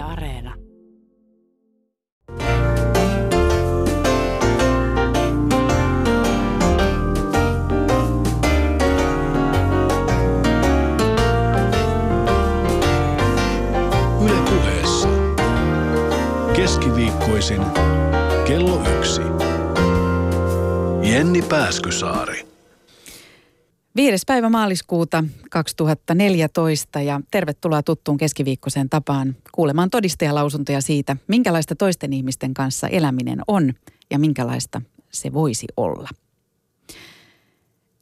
Yle Areena. Keskiviikkoisin kello yksi. Jenni Pääskysaari. Viides päivä maaliskuuta 2014 ja tervetuloa tuttuun keskiviikkoiseen tapaan kuulemaan todistajalausuntoja siitä, minkälaista toisten ihmisten kanssa eläminen on ja minkälaista se voisi olla.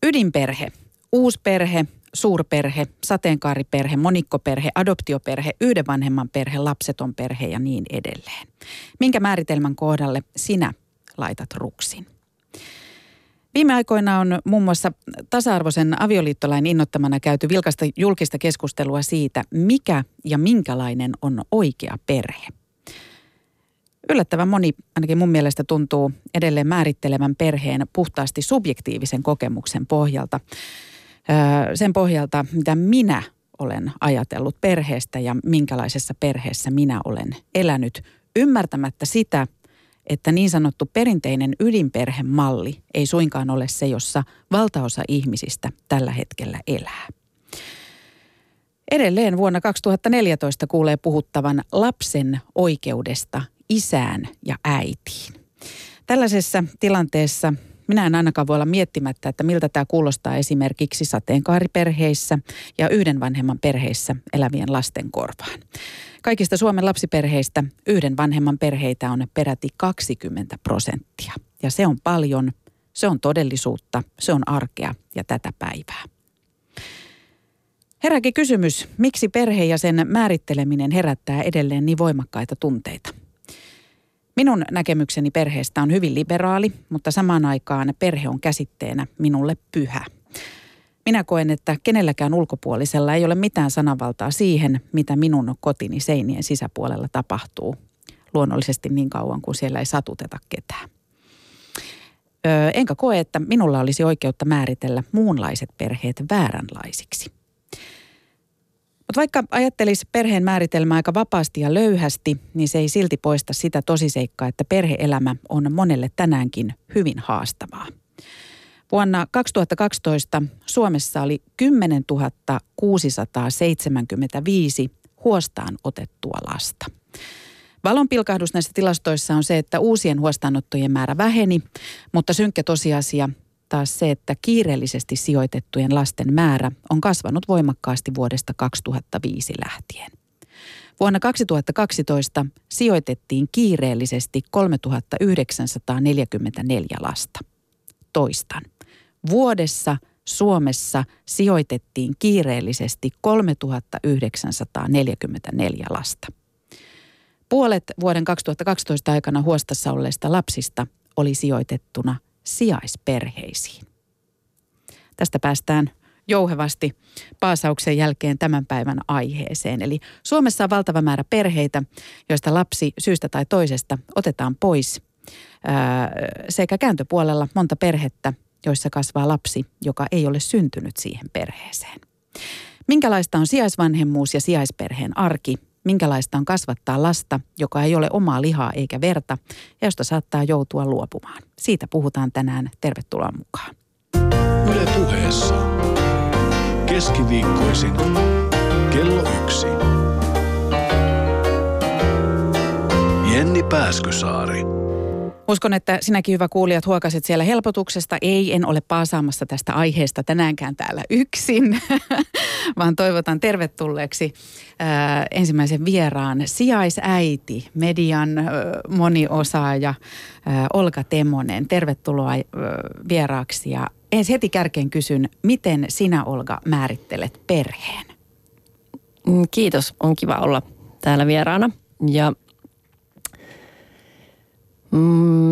Ydinperhe, uusperhe, suurperhe, sateenkaariperhe, monikkoperhe, adoptioperhe, yhden vanhemman perhe, lapseton perhe ja niin edelleen. Minkä määritelmän kohdalle sinä laitat ruksin? Viime aikoina on muun muassa tasa-arvoisen avioliittolain innottamana käyty vilkasta julkista keskustelua siitä, mikä ja minkälainen on oikea perhe. Yllättävän moni, ainakin mun mielestä, tuntuu edelleen määrittelevän perheen puhtaasti subjektiivisen kokemuksen pohjalta. Öö, sen pohjalta, mitä minä olen ajatellut perheestä ja minkälaisessa perheessä minä olen elänyt, ymmärtämättä sitä – että niin sanottu perinteinen ydinperhemalli ei suinkaan ole se, jossa valtaosa ihmisistä tällä hetkellä elää. Edelleen vuonna 2014 kuulee puhuttavan lapsen oikeudesta isään ja äitiin. Tällaisessa tilanteessa minä en ainakaan voi olla miettimättä, että miltä tämä kuulostaa esimerkiksi sateenkaariperheissä ja yhden vanhemman perheissä elävien lasten korvaan. Kaikista Suomen lapsiperheistä yhden vanhemman perheitä on peräti 20 prosenttia. Ja se on paljon, se on todellisuutta, se on arkea ja tätä päivää. Herääkin kysymys, miksi perhe ja sen määritteleminen herättää edelleen niin voimakkaita tunteita? Minun näkemykseni perheestä on hyvin liberaali, mutta samaan aikaan perhe on käsitteenä minulle pyhä – minä koen, että kenelläkään ulkopuolisella ei ole mitään sananvaltaa siihen, mitä minun kotini seinien sisäpuolella tapahtuu. Luonnollisesti niin kauan kuin siellä ei satuteta ketään. Öö, enkä koe, että minulla olisi oikeutta määritellä muunlaiset perheet vääränlaisiksi. Mutta vaikka ajattelisi perheen määritelmää aika vapaasti ja löyhästi, niin se ei silti poista sitä tosiseikkaa, että perheelämä on monelle tänäänkin hyvin haastavaa. Vuonna 2012 Suomessa oli 10 675 huostaan otettua lasta. Valonpilkahdus näissä tilastoissa on se, että uusien huostaanottojen määrä väheni, mutta synkkä tosiasia taas se, että kiireellisesti sijoitettujen lasten määrä on kasvanut voimakkaasti vuodesta 2005 lähtien. Vuonna 2012 sijoitettiin kiireellisesti 3944 lasta. Toistan. Vuodessa Suomessa sijoitettiin kiireellisesti 3944 lasta. Puolet vuoden 2012 aikana huostassa olleista lapsista oli sijoitettuna sijaisperheisiin. Tästä päästään jouhevasti paasauksen jälkeen tämän päivän aiheeseen. Eli Suomessa on valtava määrä perheitä, joista lapsi syystä tai toisesta otetaan pois. sekä kääntöpuolella monta perhettä, joissa kasvaa lapsi, joka ei ole syntynyt siihen perheeseen. Minkälaista on sijaisvanhemmuus ja sijaisperheen arki? Minkälaista on kasvattaa lasta, joka ei ole omaa lihaa eikä verta ja josta saattaa joutua luopumaan? Siitä puhutaan tänään. Tervetuloa mukaan. Yle puheessa. Keskiviikkoisin kello yksi. Jenni Pääskysaari. Uskon, että sinäkin hyvä kuulijat huokasit siellä helpotuksesta. Ei, en ole paasaamassa tästä aiheesta tänäänkään täällä yksin, vaan toivotan tervetulleeksi äh, ensimmäisen vieraan sijaisäiti, median äh, moniosaaja äh, Olga Temonen. Tervetuloa äh, vieraaksi ja ensin heti kärkeen kysyn, miten sinä Olga määrittelet perheen? Mm, kiitos, on kiva olla täällä vieraana. Ja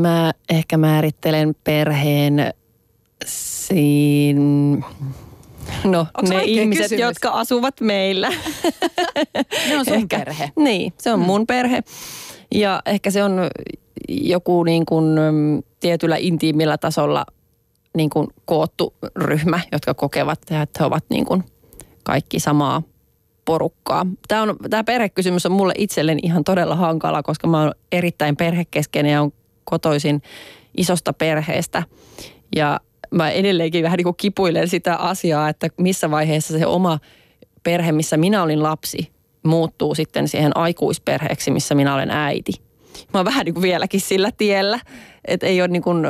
Mä ehkä määrittelen perheen siinä, no Onks ne ihmiset, kysymys? jotka asuvat meillä. Ne on sun ehkä, perhe. Niin, se on mm. mun perhe. Ja ehkä se on joku niin kuin mm, tietyllä intiimillä tasolla niin kuin koottu ryhmä, jotka kokevat, että he ovat niin kuin kaikki samaa porukkaa. Tämä, on, tämä perhekysymys on mulle itselleni ihan todella hankala, koska mä oon erittäin perhekeskeinen ja on kotoisin isosta perheestä. Ja mä edelleenkin vähän niin kuin kipuilen sitä asiaa, että missä vaiheessa se oma perhe, missä minä olin lapsi, muuttuu sitten siihen aikuisperheeksi, missä minä olen äiti. Mä oon vähän niin kuin vieläkin sillä tiellä, että ei ole niin kuin,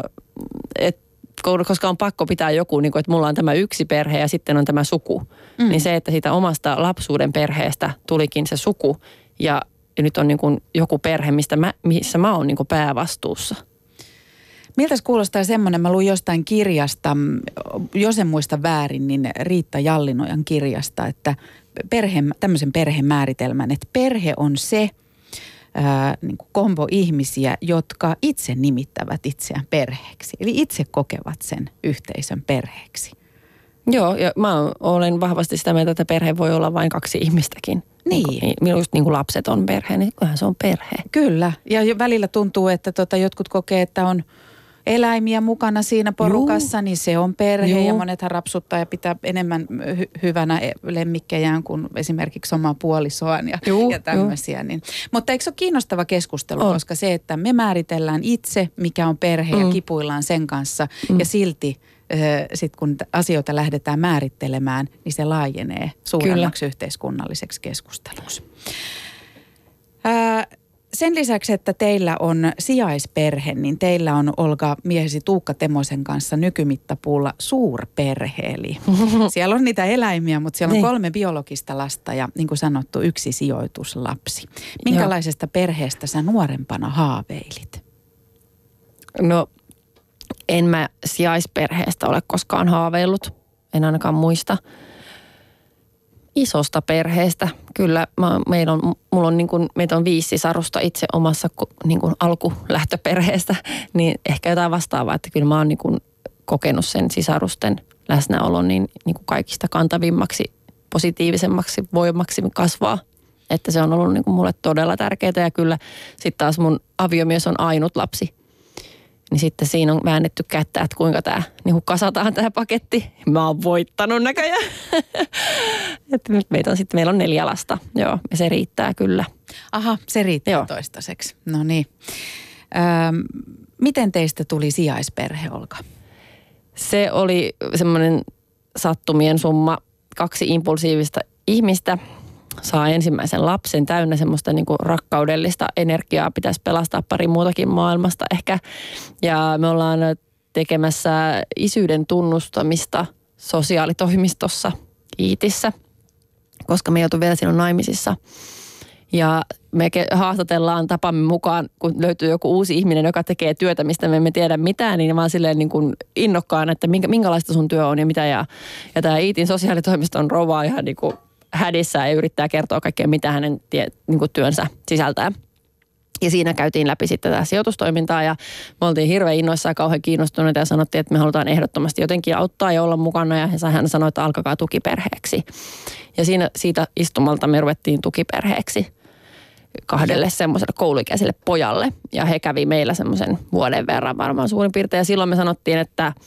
että koska on pakko pitää joku, niin kuin, että mulla on tämä yksi perhe ja sitten on tämä suku. Mm. Niin se, että siitä omasta lapsuuden perheestä tulikin se suku ja nyt on niin kuin joku perhe, mistä mä, missä mä oon niin kuin päävastuussa. Miltä kuulostaa semmoinen, mä luin jostain kirjasta, jos en muista väärin, niin Riitta Jallinojan kirjasta, että perhe, tämmöisen perhemääritelmän, että perhe on se ää, niin kuin kombo ihmisiä, jotka itse nimittävät itseään perheeksi. Eli itse kokevat sen yhteisön perheeksi. Joo, ja mä olen vahvasti sitä mieltä, että perhe voi olla vain kaksi ihmistäkin. Niin. niin just niin kuin lapset on perhe, niin kyllähän se on perhe. Kyllä, ja välillä tuntuu, että tota, jotkut kokee, että on – eläimiä mukana siinä porukassa, Juu. niin se on perhe Juu. ja monethan rapsuttaa ja pitää enemmän hy- hyvänä e- lemmikkejään kuin esimerkiksi omaa puolisoaan ja, Juu, ja tämmöisiä. Niin. Mutta eikö se ole kiinnostava keskustelu, on. koska se, että me määritellään itse, mikä on perhe mm. ja kipuillaan sen kanssa mm. ja silti sitten kun asioita lähdetään määrittelemään, niin se laajenee suuremmaksi Kyllä. yhteiskunnalliseksi keskusteluksi. Ää, sen lisäksi, että teillä on sijaisperhe, niin teillä on Olga miehesi Tuukka Temosen kanssa nykymittapuulla suurperhe. Eli siellä on niitä eläimiä, mutta siellä on niin. kolme biologista lasta ja niin kuin sanottu yksi sijoituslapsi. Minkälaisesta Joo. perheestä sä nuorempana haaveilit? No en mä sijaisperheestä ole koskaan haaveillut, en ainakaan muista isosta perheestä. Kyllä mä, meillä on, mulla on niin kuin, meitä on viisi sisarusta itse omassa niin kuin alkulähtöperheestä, niin ehkä jotain vastaavaa, että kyllä mä oon niin kuin kokenut sen sisarusten läsnäolon niin, niin kuin kaikista kantavimmaksi, positiivisemmaksi voimaksi kasvaa. Että se on ollut niin kuin mulle todella tärkeää ja kyllä sitten taas mun aviomies on ainut lapsi niin sitten siinä on väännetty kättä, että kuinka tämä niin kasataan tämä paketti. Mä oon voittanut näköjään. että nyt meitä on sitten, meillä on neljä lasta. Joo, ja se riittää kyllä. Aha, se riittää Joo. toistaiseksi. No niin. Öm, miten teistä tuli sijaisperhe, Olka? Se oli semmoinen sattumien summa. Kaksi impulsiivista ihmistä saa ensimmäisen lapsen täynnä semmoista niin kuin rakkaudellista energiaa. Pitäisi pelastaa pari muutakin maailmasta ehkä. Ja me ollaan tekemässä isyyden tunnustamista sosiaalitoimistossa Iitissä, koska me joutu vielä silloin naimisissa. Ja me haastatellaan tapamme mukaan, kun löytyy joku uusi ihminen, joka tekee työtä, mistä me emme tiedä mitään, niin vaan silleen niin kuin innokkaan, että minkä, minkälaista sun työ on ja mitä. Ja, ja tämä Iitin sosiaalitoimiston rouva on ihan niin kuin hädissä ja yrittää kertoa kaikkea, mitä hänen tie, niin kuin työnsä sisältää. Ja siinä käytiin läpi sitten tätä sijoitustoimintaa ja me oltiin hirveän innoissaan ja kauhean kiinnostuneita ja sanottiin, että me halutaan ehdottomasti jotenkin auttaa ja olla mukana ja hän sanoi, että alkakaa tukiperheeksi. Ja siinä, siitä istumalta me ruvettiin tukiperheeksi kahdelle semmoiselle kouluikäiselle pojalle ja he kävi meillä semmoisen vuoden verran varmaan suurin piirtein ja silloin me sanottiin, että –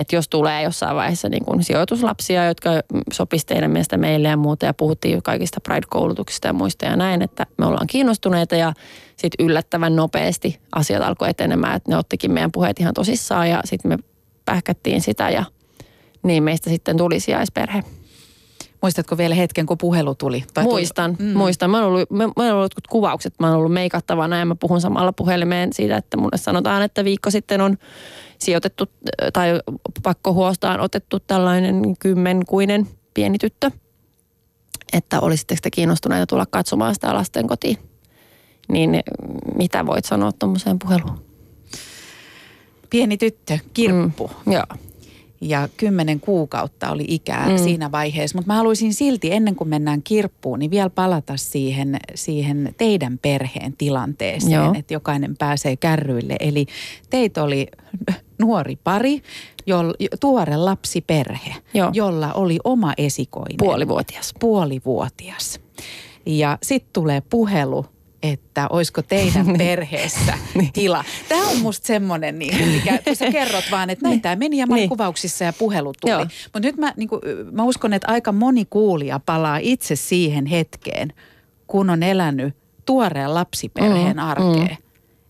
että jos tulee jossain vaiheessa niin kuin sijoituslapsia, jotka sopisi teidän mielestä meille ja muuta, ja puhuttiin kaikista Pride-koulutuksista ja muista ja näin, että me ollaan kiinnostuneita ja sitten yllättävän nopeasti asiat alkoi etenemään, että ne ottikin meidän puheet ihan tosissaan ja sitten me pähkättiin sitä ja niin meistä sitten tuli sijaisperhe. Muistatko vielä hetken, kun puhelu tuli? Tai muistan, tuli? Mm. muistan. Mä oon ollut, mä, mä oon ollut kuvaukset, mä oon ollut meikattavana ja mä puhun samalla puhelimeen siitä, että mulle sanotaan, että viikko sitten on sijoitettu tai pakkohuostaan otettu tällainen kymmenkuinen pieni tyttö. Että olisitteko te kiinnostuneita tulla katsomaan sitä lasten kotiin? Niin mitä voit sanoa tuommoiseen puheluun? Pieni tyttö, kirppu. Mm, joo ja kymmenen kuukautta oli ikää mm. siinä vaiheessa. Mutta mä haluaisin silti ennen kuin mennään kirppuun, niin vielä palata siihen, siihen teidän perheen tilanteeseen, Joo. että jokainen pääsee kärryille. Eli teitä oli nuori pari, jolla, tuore lapsiperhe, Joo. jolla oli oma esikoinen. Puolivuotias. Puolivuotias. Ja sitten tulee puhelu että olisiko teidän perheessä tila. Tämä on musta semmoinen, niin, mikä kun sä kerrot vaan, että näin tämä meni ja mä Niin. kuvauksissa ja puhelu tuli. Mutta nyt mä, niin kuin, mä uskon, että aika moni kuulija palaa itse siihen hetkeen, kun on elänyt tuoreen lapsiperheen Mm, arkeen.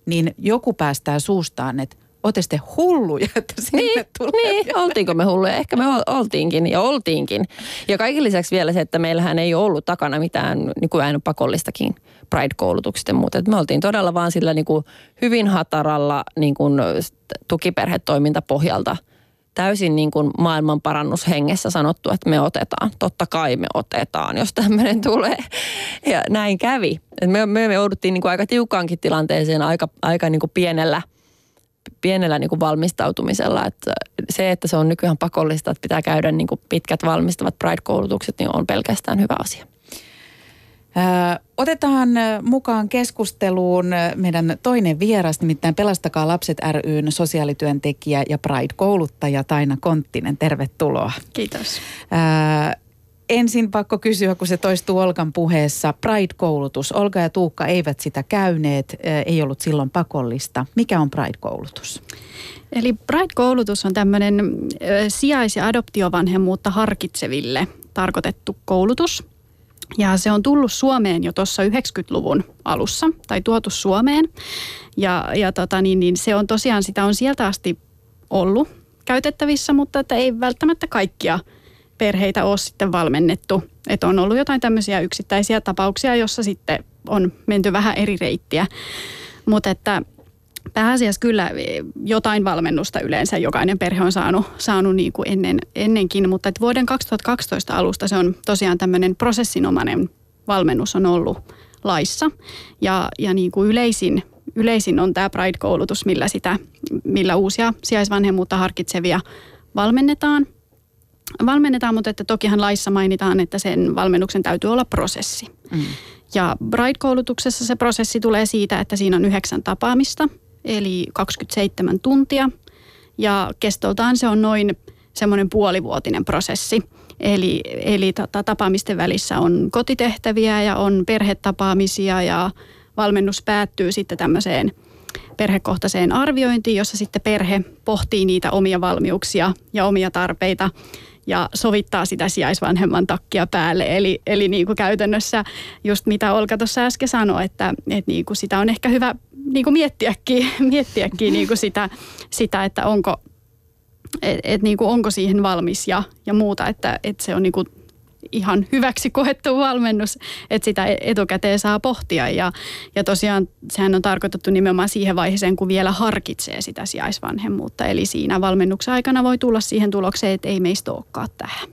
Niin joku päästää suustaan, että ootte te hulluja, että sinne Niin, tulee. niin, oltiinko me hulluja? Ehkä me ol- oltiinkin ja oltiinkin. Ja kaiken lisäksi vielä se, että meillähän ei ole ollut takana mitään niin kuin aina pakollistakin Pride-koulutukset ja muuta. Että me oltiin todella vaan sillä niin kuin hyvin hataralla niin kuin tukiperhetoimintapohjalta täysin niin kuin maailman parannushengessä sanottu, että me otetaan. Totta kai me otetaan, jos tämmöinen tulee. Ja näin kävi. Et me, me, me jouduttiin niin kuin aika tiukkaankin tilanteeseen aika, aika niin kuin pienellä – pienellä niin kuin valmistautumisella. Että se, että se on nykyään pakollista, että pitää käydä niin kuin pitkät valmistavat Pride-koulutukset, niin on pelkästään hyvä asia. Otetaan mukaan keskusteluun meidän toinen vieras, nimittäin Pelastakaa lapset ryn sosiaalityöntekijä ja Pride-kouluttaja Taina Konttinen. Tervetuloa. Kiitos. Ää, ensin pakko kysyä, kun se toistuu Olkan puheessa. Pride-koulutus. Olga ja Tuukka eivät sitä käyneet, ei ollut silloin pakollista. Mikä on Pride-koulutus? Eli Pride-koulutus on tämmöinen sijais- ja adoptiovanhemmuutta harkitseville tarkoitettu koulutus. Ja se on tullut Suomeen jo tuossa 90-luvun alussa, tai tuotu Suomeen. Ja, ja tota niin, niin se on tosiaan, sitä on sieltä asti ollut käytettävissä, mutta että ei välttämättä kaikkia perheitä ole sitten valmennettu. Että on ollut jotain tämmöisiä yksittäisiä tapauksia, jossa sitten on menty vähän eri reittiä. Mutta että pääasiassa kyllä jotain valmennusta yleensä jokainen perhe on saanut, saanut niin kuin ennen, ennenkin, mutta että vuoden 2012 alusta se on tosiaan tämmöinen prosessinomainen valmennus on ollut laissa. Ja, ja niin kuin yleisin, yleisin on tämä Pride-koulutus, millä, sitä, millä uusia sijaisvanhemmuutta harkitsevia valmennetaan. Valmennetaan, mutta että tokihan laissa mainitaan, että sen valmennuksen täytyy olla prosessi. Mm. Ja Bright-koulutuksessa se prosessi tulee siitä, että siinä on yhdeksän tapaamista, eli 27 tuntia. Ja kestoltaan se on noin semmoinen puolivuotinen prosessi. Eli, eli tota, tapaamisten välissä on kotitehtäviä ja on perhetapaamisia ja valmennus päättyy sitten tämmöiseen perhekohtaiseen arviointiin, jossa sitten perhe pohtii niitä omia valmiuksia ja omia tarpeita ja sovittaa sitä sijaisvanhemman takkia päälle. Eli, eli niin kuin käytännössä just mitä Olka tuossa äsken sanoi, että, että niin kuin sitä on ehkä hyvä niin kuin miettiäkin, miettiäkin niin kuin sitä, sitä, että onko, et, et niin kuin onko siihen valmis ja, ja muuta, että, että se on niin kuin ihan hyväksi koettu valmennus, että sitä etukäteen saa pohtia. Ja, ja tosiaan sehän on tarkoitettu nimenomaan siihen vaiheeseen, kun vielä harkitsee sitä sijaisvanhemmuutta. Eli siinä valmennuksen aikana voi tulla siihen tulokseen, että ei meistä olekaan tähän.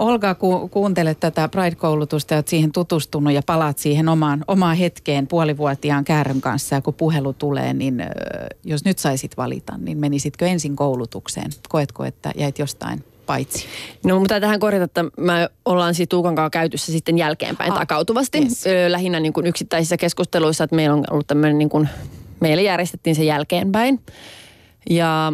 Olga, kun kuuntelet tätä Pride-koulutusta ja olet siihen tutustunut ja palaat siihen omaan, omaan hetkeen puolivuotiaan käärön kanssa ja kun puhelu tulee, niin jos nyt saisit valita, niin menisitkö ensin koulutukseen? Koetko, että jäit jostain paitsi? No mutta tähän korjata, että mä ollaan siitä Tuukan kanssa käytössä sitten jälkeenpäin Ah, takautuvasti. yes. Lähinnä niin kuin yksittäisissä keskusteluissa, että meillä on ollut tämmöinen niin kuin, meille järjestettiin se jälkeenpäin. Ja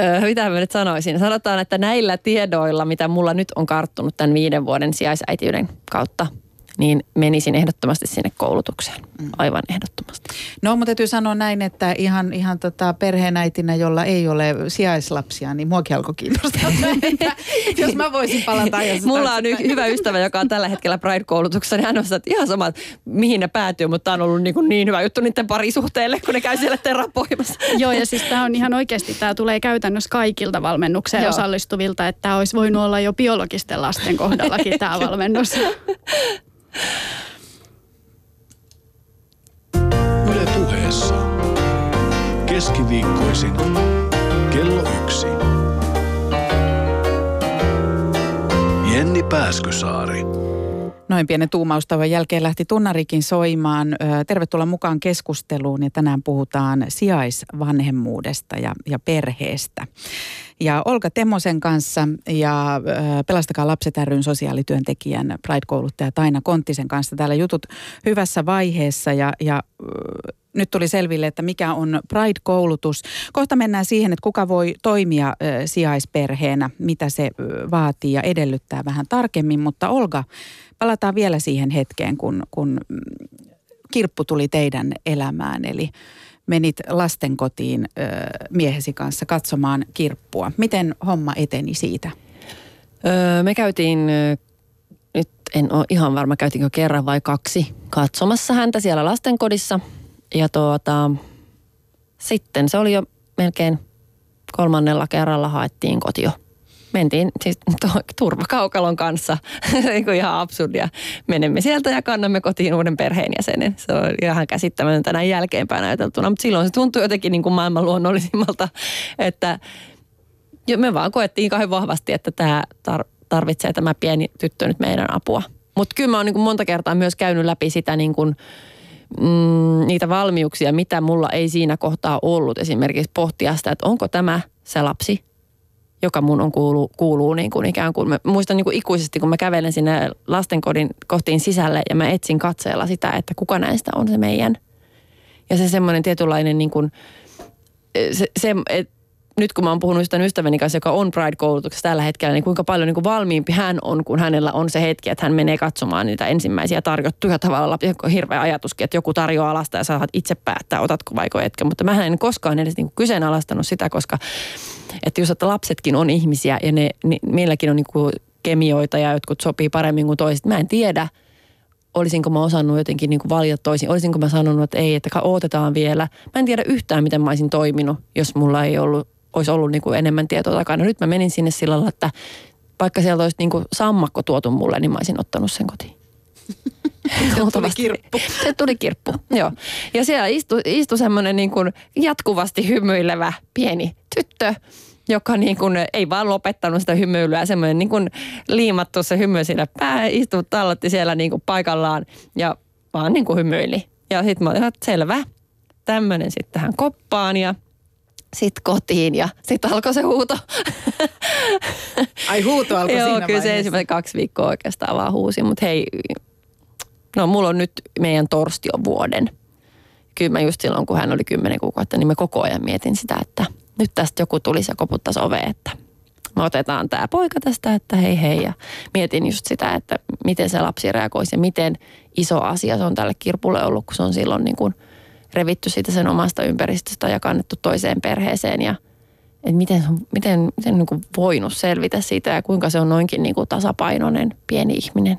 Öö, mitä mä nyt sanoisin? Sanotaan, että näillä tiedoilla, mitä mulla nyt on karttunut tämän viiden vuoden sijaisäitiyden kautta, niin menisin ehdottomasti sinne koulutukseen. Aivan ehdottomasti. No, mutta täytyy sanoa näin, että ihan, ihan tota perheenäitinä, jolla ei ole sijaislapsia, niin muakin alkoi kiinnostaa, jos mä voisin palata ajassa Mulla on y- taaksepäin. hyvä ystävä, joka on tällä hetkellä Pride-koulutuksessa, niin hän on sanonut, että ihan sama, mihin ne päätyy, mutta tämä on ollut niin, kuin niin hyvä juttu niiden parisuhteelle, kun ne käy siellä terapoimassa. Joo, ja siis tämä on ihan oikeasti, tämä tulee käytännössä kaikilta valmennukseen Joo. osallistuvilta, että tämä olisi voinut olla jo biologisten lasten kohdallakin tämä valmennus. Keskiviikkoisin. Kello yksi. Jenni Pääskysaari. Noin pienen tuumaustavan jälkeen lähti tunnarikin soimaan. Tervetuloa mukaan keskusteluun ja tänään puhutaan sijaisvanhemmuudesta ja, ja perheestä. Ja Olga Temmosen kanssa ja Pelastakaa lapset ryn sosiaalityöntekijän Pride-kouluttaja Taina Konttisen kanssa täällä jutut hyvässä vaiheessa ja, ja nyt tuli selville, että mikä on Pride-koulutus. Kohta mennään siihen, että kuka voi toimia sijaisperheenä, mitä se vaatii ja edellyttää vähän tarkemmin. Mutta Olga, palataan vielä siihen hetkeen, kun, kun mm, kirppu tuli teidän elämään. Eli menit lastenkotiin miehesi kanssa katsomaan kirppua. Miten homma eteni siitä? Öö, me käytiin, nyt en ole ihan varma, käytiinkö kerran vai kaksi katsomassa häntä siellä lastenkodissa. Ja tuota, sitten se oli jo melkein kolmannella kerralla haettiin kotio. Mentiin siis turvakaukalon kanssa, niin ihan absurdia. Menemme sieltä ja kannamme kotiin uuden perheenjäsenen. Se on ihan käsittämätöntä näin jälkeenpäin ajateltuna, mutta silloin se tuntui jotenkin niin kuin maailman luonnollisimmalta, että me vaan koettiin kauhean vahvasti, että tämä tarvitsee tämä pieni tyttö nyt meidän apua. Mutta kyllä mä oon niin kuin monta kertaa myös käynyt läpi sitä niin kuin, mm, niitä valmiuksia, mitä mulla ei siinä kohtaa ollut. Esimerkiksi pohtia sitä, että onko tämä se lapsi, joka mun on kuuluu, kuuluu niin kuin ikään kuin. Mä muistan niin kuin ikuisesti, kun mä kävelen sinne lastenkodin kohtiin sisälle ja mä etsin katseella sitä, että kuka näistä on se meidän. Ja se semmoinen tietynlainen niin kuin, se, se, nyt kun mä oon puhunut tämän ystäväni kanssa, joka on Pride-koulutuksessa tällä hetkellä, niin kuinka paljon niin kuin valmiimpi hän on, kun hänellä on se hetki, että hän menee katsomaan niitä ensimmäisiä tarjottuja tavalla. Hirveä ajatuskin, että joku tarjoaa lasta ja saat itse päättää, otatko vaiko etkä. Mutta mä en koskaan edes niin kuin kyseenalaistanut sitä, koska että jos että lapsetkin on ihmisiä ja ne, niin meilläkin on niin kuin kemioita ja jotkut sopii paremmin kuin toiset. Mä en tiedä, olisinko mä osannut jotenkin niin kuin valita toisin. Olisinko mä sanonut, että ei, että odotetaan vielä. Mä en tiedä yhtään, miten mä olisin toiminut, jos mulla ei ollut olisi ollut niin kuin enemmän tietoa takana. Nyt mä menin sinne sillä lailla, että vaikka sieltä olisi niin kuin sammakko tuotu mulle, niin mä olisin ottanut sen kotiin. Se tuli kirppu. Se tuli kirppu, joo. Ja siellä istui, istui semmoinen niin kuin jatkuvasti hymyilevä pieni tyttö, joka niin kuin ei vaan lopettanut sitä hymyilyä, semmoinen niin kuin liimattu se hymy siinä pää, istui tallotti siellä niin kuin paikallaan ja vaan niin kuin hymyili. Ja sitten mä olin, että selvä, tämmöinen sitten tähän koppaan ja sitten kotiin ja sitten alkoi se huuto. Ai huuto alkoi Joo, siinä kyllä se ensimmäinen kaksi viikkoa oikeastaan vaan huusi, mutta hei, no mulla on nyt meidän torsti on vuoden. Kyllä mä just silloin, kun hän oli kymmenen kuukautta, niin mä koko ajan mietin sitä, että nyt tästä joku tulisi ja koputtaisi oveen, että me otetaan tämä poika tästä, että hei hei. Ja mietin just sitä, että miten se lapsi reagoisi ja miten iso asia se on tälle kirpulle ollut, kun se on silloin niin kuin – revitty siitä sen omasta ympäristöstä ja kannettu toiseen perheeseen ja että miten, miten, miten niin kuin voinut selvitä siitä ja kuinka se on noinkin niin kuin tasapainoinen pieni ihminen.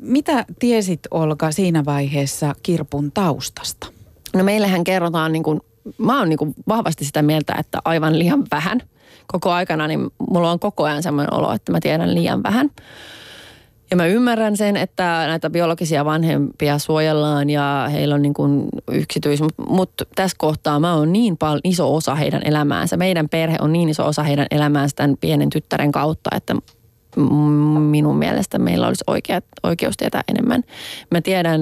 mitä tiesit Olga siinä vaiheessa kirpun taustasta? No meillähän kerrotaan, niin kuin, mä oon niin kuin vahvasti sitä mieltä, että aivan liian vähän. Koko aikana niin mulla on koko ajan semmoinen olo, että mä tiedän liian vähän. Ja mä ymmärrän sen, että näitä biologisia vanhempia suojellaan ja heillä on niin kuin yksityis, mutta tässä kohtaa mä oon niin paljon iso osa heidän elämäänsä. Meidän perhe on niin iso osa heidän elämäänsä tämän pienen tyttären kautta, että minun mielestä meillä olisi oikea, oikeus tietää enemmän. Mä tiedän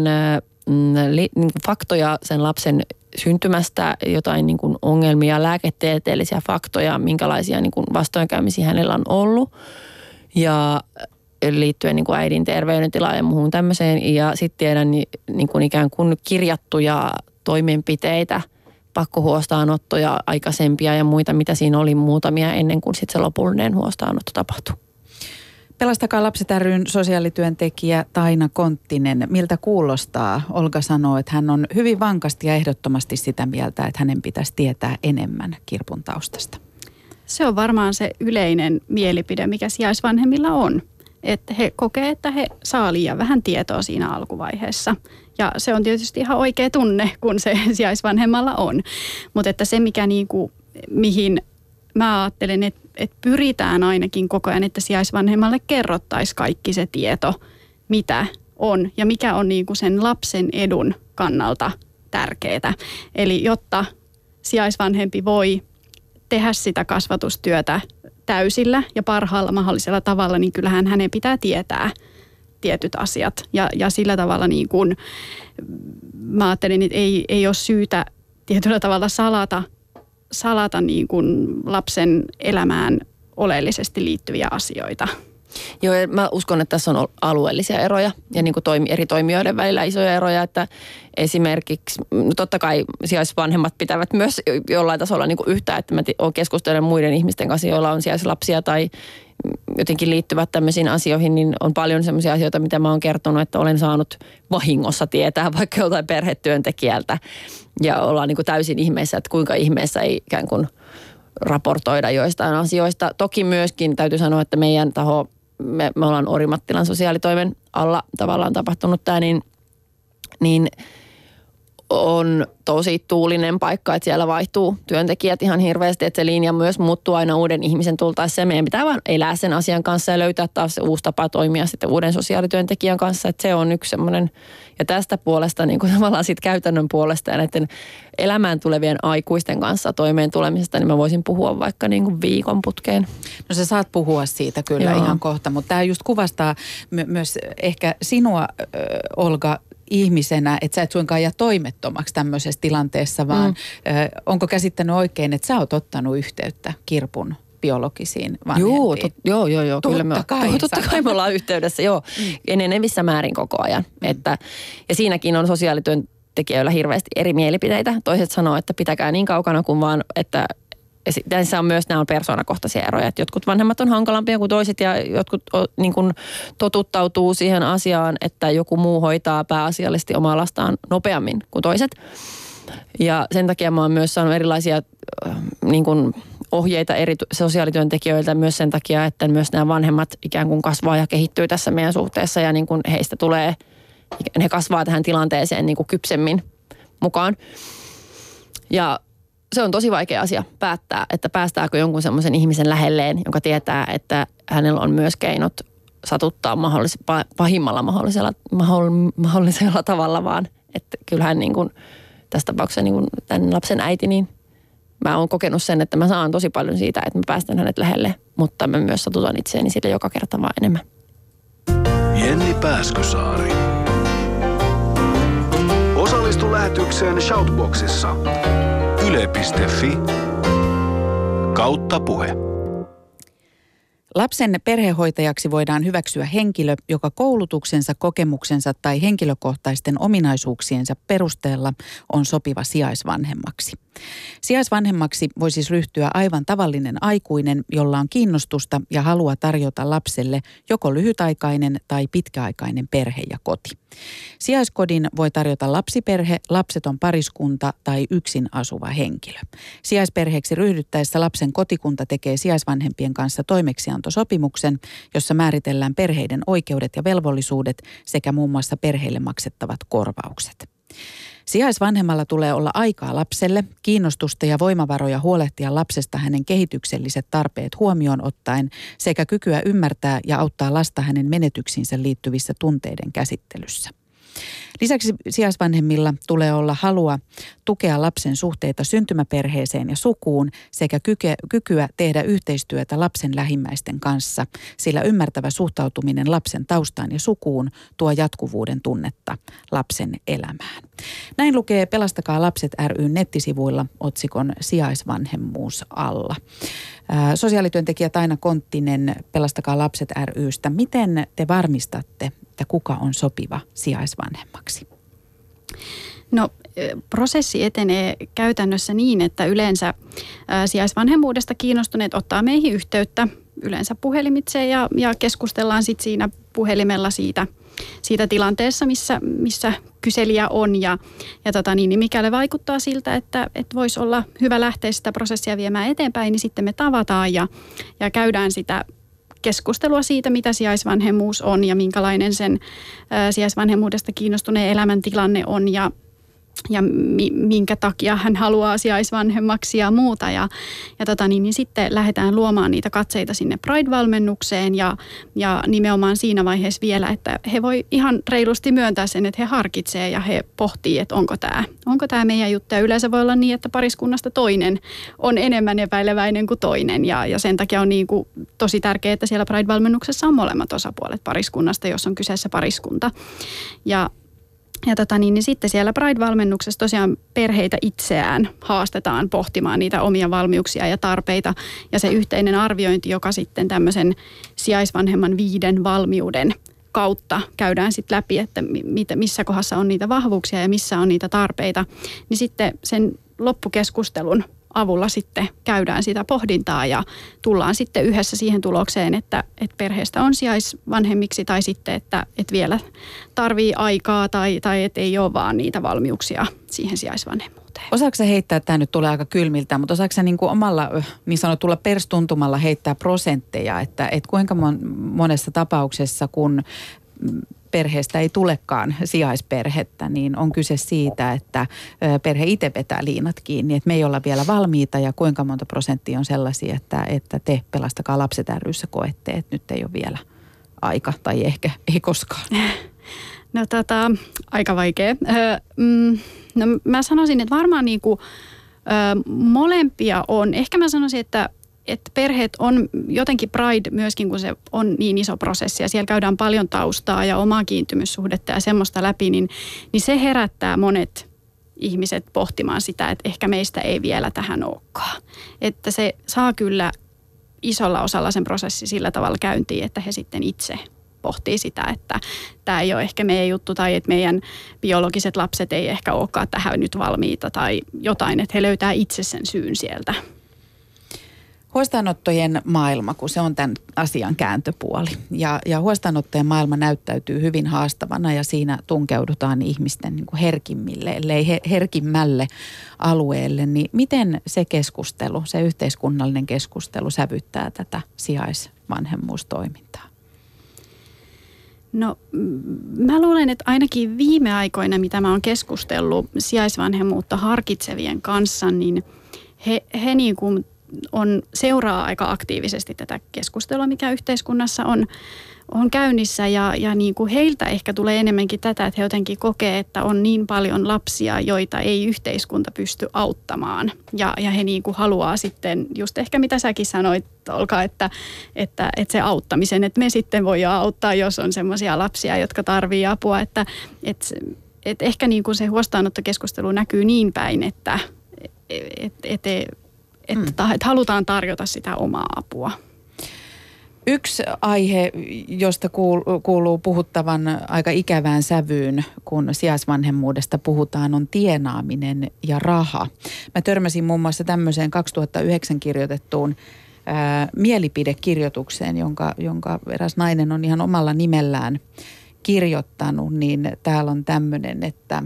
mm, li, niin faktoja sen lapsen syntymästä, jotain niin kuin ongelmia, lääketieteellisiä faktoja, minkälaisia niin kuin vastoinkäymisiä hänellä on ollut. Ja liittyen niin kuin äidin terveydentilaan ja muuhun tämmöiseen. Ja sitten tiedän niin, niin kuin ikään kuin kirjattuja toimenpiteitä, pakkohuostaanottoja aikaisempia ja muita, mitä siinä oli muutamia ennen kuin sitten se lopullinen huostaanotto tapahtui. Pelastakaa lapset ryn sosiaalityöntekijä Taina Konttinen. Miltä kuulostaa? Olga sanoo, että hän on hyvin vankasti ja ehdottomasti sitä mieltä, että hänen pitäisi tietää enemmän kirpun taustasta. Se on varmaan se yleinen mielipide, mikä sijaisvanhemmilla on että he kokee, että he saa liian vähän tietoa siinä alkuvaiheessa. Ja se on tietysti ihan oikea tunne, kun se sijaisvanhemmalla on. Mutta että se, mikä niinku, mihin mä ajattelen, että, että pyritään ainakin koko ajan, että sijaisvanhemmalle kerrottaisiin kaikki se tieto, mitä on ja mikä on niinku sen lapsen edun kannalta tärkeää. Eli jotta sijaisvanhempi voi tehdä sitä kasvatustyötä täysillä ja parhaalla mahdollisella tavalla, niin kyllähän hänen pitää tietää tietyt asiat. Ja, ja sillä tavalla niin kuin, mä ajattelin, että ei, ei ole syytä tietyllä tavalla salata, salata niin kuin lapsen elämään oleellisesti liittyviä asioita. Joo, ja mä uskon, että tässä on alueellisia eroja ja niin kuin toimi, eri toimijoiden välillä isoja eroja, että esimerkiksi, no totta kai sijaisvanhemmat pitävät myös jollain tasolla niin kuin yhtä, että mä keskustelen muiden ihmisten kanssa, joilla on sijaislapsia tai jotenkin liittyvät tämmöisiin asioihin, niin on paljon semmoisia asioita, mitä mä oon kertonut, että olen saanut vahingossa tietää vaikka joltain perhetyöntekijältä. Ja ollaan niin kuin täysin ihmeessä, että kuinka ihmeessä ei ikään kuin raportoida joistain asioista. Toki myöskin täytyy sanoa, että meidän taho, me, me ollaan Orimattilan sosiaalitoimen alla tavallaan tapahtunut tämä, niin, niin – on tosi tuulinen paikka, että siellä vaihtuu työntekijät ihan hirveästi, että se linja myös muuttuu aina uuden ihmisen tultaessa. Meidän pitää vaan elää sen asian kanssa ja löytää taas se uusi tapa toimia sitten uuden sosiaalityöntekijän kanssa, että se on yksi semmoinen. Ja tästä puolesta niin kuin tavallaan sitten käytännön puolesta ja näiden elämään tulevien aikuisten kanssa toimeen tulemisesta, niin mä voisin puhua vaikka niin kuin viikon putkeen. No sä saat puhua siitä kyllä Joo. ihan kohta, mutta tämä just kuvastaa my- myös ehkä sinua, Olga, ihmisenä, että sä et suinkaan jää toimettomaksi tämmöisessä tilanteessa, vaan mm. ö, onko käsittänyt oikein, että sä oot ottanut yhteyttä Kirpun biologisiin vanhempiin. Joo, tot, joo, joo, joo. Totta kyllä me, kai. Totta kai me ollaan yhteydessä, joo. Mm. Enenevissä määrin koko ajan. Mm. Että, ja siinäkin on sosiaalityöntekijöillä hirveästi eri mielipiteitä. Toiset sanoo, että pitäkää niin kaukana kuin vaan, että sitten on myös nämä on persoonakohtaisia eroja, että jotkut vanhemmat on hankalampia kuin toiset ja jotkut niin kuin totuttautuu siihen asiaan, että joku muu hoitaa pääasiallisesti omaa lastaan nopeammin kuin toiset. Ja sen takia mä oon myös saanut erilaisia äh, niin kuin ohjeita eri sosiaalityöntekijöiltä myös sen takia, että myös nämä vanhemmat ikään kuin kasvaa ja kehittyy tässä meidän suhteessa ja niin kuin heistä tulee, ne kasvaa tähän tilanteeseen niin kuin kypsemmin mukaan. Ja se on tosi vaikea asia päättää, että päästääkö jonkun semmoisen ihmisen lähelleen, joka tietää, että hänellä on myös keinot satuttaa mahdollis- pahimmalla mahdollisella, mahdollisella tavalla, vaan että kyllähän niin kuin, tässä tapauksessa niin kuin tämän lapsen äiti, niin mä oon kokenut sen, että mä saan tosi paljon siitä, että mä päästän hänet lähelle, mutta mä myös satutan itseäni sille joka kerta vaan enemmän. Jenni Pääskysaari. Osallistu lähetykseen Shoutboxissa Yle.fi kautta puhe. Lapsen perhehoitajaksi voidaan hyväksyä henkilö, joka koulutuksensa, kokemuksensa tai henkilökohtaisten ominaisuuksiensa perusteella on sopiva sijaisvanhemmaksi. Sijaisvanhemmaksi voi siis ryhtyä aivan tavallinen aikuinen, jolla on kiinnostusta ja halua tarjota lapselle joko lyhytaikainen tai pitkäaikainen perhe ja koti. Sijaiskodin voi tarjota lapsiperhe, lapseton pariskunta tai yksin asuva henkilö. Sijaisperheeksi ryhdyttäessä lapsen kotikunta tekee sijaisvanhempien kanssa toimeksiantosopimuksen, jossa määritellään perheiden oikeudet ja velvollisuudet sekä muun muassa perheille maksettavat korvaukset. Sijaisvanhemmalla tulee olla aikaa lapselle, kiinnostusta ja voimavaroja huolehtia lapsesta hänen kehitykselliset tarpeet huomioon ottaen sekä kykyä ymmärtää ja auttaa lasta hänen menetyksiinsä liittyvissä tunteiden käsittelyssä. Lisäksi sijaisvanhemmilla tulee olla halua tukea lapsen suhteita syntymäperheeseen ja sukuun sekä kykyä tehdä yhteistyötä lapsen lähimmäisten kanssa, sillä ymmärtävä suhtautuminen lapsen taustaan ja sukuun tuo jatkuvuuden tunnetta lapsen elämään. Näin lukee Pelastakaa lapset ry nettisivuilla otsikon sijaisvanhemmuus alla. Sosiaalityöntekijä Taina Konttinen Pelastakaa lapset rystä. Miten te varmistatte, että kuka on sopiva sijaisvanhemmaksi? No prosessi etenee käytännössä niin, että yleensä sijaisvanhemmuudesta kiinnostuneet ottaa meihin yhteyttä yleensä puhelimitse ja, ja keskustellaan sitten siinä puhelimella siitä, siitä tilanteessa, missä, missä kyselijä on. Ja, ja tota niin, niin mikäli vaikuttaa siltä, että, että voisi olla hyvä lähteä sitä prosessia viemään eteenpäin, niin sitten me tavataan ja, ja käydään sitä keskustelua siitä, mitä sijaisvanhemmuus on ja minkälainen sen sijaisvanhemmuudesta kiinnostuneen elämäntilanne on ja, ja mi, minkä takia hän haluaa sijaisvanhemmaksi ja muuta. Ja, ja tota niin, niin sitten lähdetään luomaan niitä katseita sinne Pride-valmennukseen ja, ja nimenomaan siinä vaiheessa vielä, että he voi ihan reilusti myöntää sen, että he harkitsee ja he pohtii, että onko tämä, onko tämä meidän juttu. Ja yleensä voi olla niin, että pariskunnasta toinen on enemmän epäileväinen kuin toinen ja, ja sen takia on niin kuin tosi tärkeää, että siellä Pride-valmennuksessa on molemmat osapuolet pariskunnasta, jos on kyseessä pariskunta. Ja ja tota niin, niin sitten siellä Pride-valmennuksessa tosiaan perheitä itseään haastetaan pohtimaan niitä omia valmiuksia ja tarpeita. Ja se yhteinen arviointi, joka sitten tämmöisen sijaisvanhemman viiden valmiuden kautta käydään sitten läpi, että missä kohdassa on niitä vahvuuksia ja missä on niitä tarpeita, niin sitten sen loppukeskustelun avulla sitten käydään sitä pohdintaa ja tullaan sitten yhdessä siihen tulokseen, että, että perheestä on sijaisvanhemmiksi tai sitten, että, että vielä tarvii aikaa tai, tai että ei ole vaan niitä valmiuksia siihen sijaisvanhemmuuteen. Osaatko sä heittää, että tämä nyt tulee aika kylmiltä, mutta osaatko sä niin kuin omalla niin sanotulla perstuntumalla heittää prosentteja, että, että kuinka monessa tapauksessa, kun perheestä ei tulekaan sijaisperhettä, niin on kyse siitä, että perhe itse vetää liinat kiinni, että me ei olla vielä valmiita ja kuinka monta prosenttia on sellaisia, että, että te pelastakaa lapset ryssä koette, että nyt ei ole vielä aika tai ehkä ei koskaan. No tota, aika vaikea. Öö, mm, no mä sanoisin, että varmaan niinku, ö, molempia on. Ehkä mä sanoisin, että että perheet on jotenkin Pride myöskin, kun se on niin iso prosessi ja siellä käydään paljon taustaa ja omaa kiintymyssuhdetta ja semmoista läpi, niin, niin se herättää monet ihmiset pohtimaan sitä, että ehkä meistä ei vielä tähän olekaan. Että se saa kyllä isolla osalla sen prosessi sillä tavalla käyntiin, että he sitten itse pohtii sitä, että tämä ei ole ehkä meidän juttu tai että meidän biologiset lapset ei ehkä olekaan tähän nyt valmiita tai jotain, että he löytää itse sen syyn sieltä Huostaanottojen maailma, kun se on tämän asian kääntöpuoli. Ja, ja huostaanottojen maailma näyttäytyy hyvin haastavana ja siinä tunkeudutaan ihmisten niin kuin herkimmille, ellei herkimmälle alueelle. Niin miten se keskustelu, se yhteiskunnallinen keskustelu sävyttää tätä sijaisvanhemmuustoimintaa? No mä luulen, että ainakin viime aikoina, mitä mä oon keskustellut sijaisvanhemmuutta harkitsevien kanssa, niin he, he niin kuin on, seuraa aika aktiivisesti tätä keskustelua, mikä yhteiskunnassa on, on käynnissä ja, ja niin kuin heiltä ehkä tulee enemmänkin tätä, että he jotenkin kokee, että on niin paljon lapsia, joita ei yhteiskunta pysty auttamaan. Ja, ja he niin kuin haluaa sitten, just ehkä mitä säkin sanoit, Olka, että, että, että se auttamisen, että me sitten voidaan auttaa, jos on semmoisia lapsia, jotka tarvii apua. Että, että, että ehkä niin kuin se huostaanottokeskustelu näkyy niin päin, että et, et, et, että, mm. että halutaan tarjota sitä omaa apua. Yksi aihe, josta kuuluu puhuttavan aika ikävään sävyyn, kun sijaisvanhemmuudesta puhutaan, on tienaaminen ja raha. Mä törmäsin muun muassa tämmöiseen 2009 kirjoitettuun ää, mielipidekirjoitukseen, jonka, jonka eräs nainen on ihan omalla nimellään kirjoittanut, niin täällä on tämmöinen, että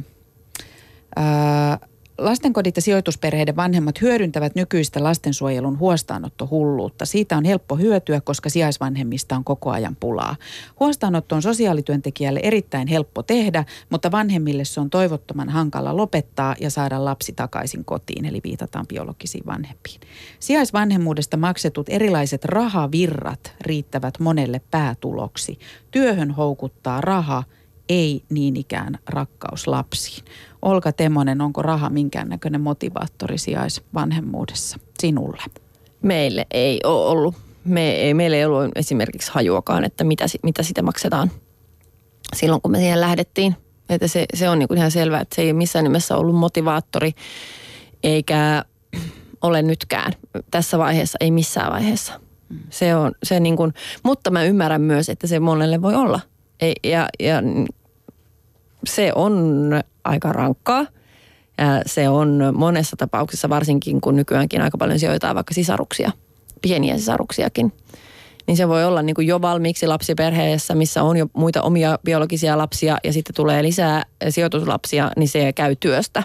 ää, Lastenkodit ja sijoitusperheiden vanhemmat hyödyntävät nykyistä lastensuojelun huostaanottohulluutta. Siitä on helppo hyötyä, koska sijaisvanhemmista on koko ajan pulaa. Huostaanotto on sosiaalityöntekijälle erittäin helppo tehdä, mutta vanhemmille se on toivottoman hankala lopettaa ja saada lapsi takaisin kotiin, eli viitataan biologisiin vanhempiin. Sijaisvanhemmuudesta maksetut erilaiset rahavirrat riittävät monelle päätuloksi. Työhön houkuttaa raha, ei niin ikään rakkaus lapsiin. Olka Temonen, onko raha minkäännäköinen motivaattori sijaisvanhemmuudessa sinulle? Meille ei ole ollut. Me ei, meillä ei ollut esimerkiksi hajuakaan, että mitä, mitä sitä maksetaan silloin, kun me siihen lähdettiin. Että se, se on niin ihan selvää, että se ei missään nimessä ollut motivaattori, eikä ole nytkään tässä vaiheessa, ei missään vaiheessa. Se on, se niin kuin, mutta mä ymmärrän myös, että se monelle voi olla. Ei, ja, ja se on aika rankkaa. Ja se on monessa tapauksessa, varsinkin kun nykyäänkin aika paljon sijoitetaan vaikka sisaruksia, pieniä sisaruksiakin, niin se voi olla niin kuin jo valmiiksi lapsiperheessä, missä on jo muita omia biologisia lapsia ja sitten tulee lisää sijoituslapsia, niin se käy työstä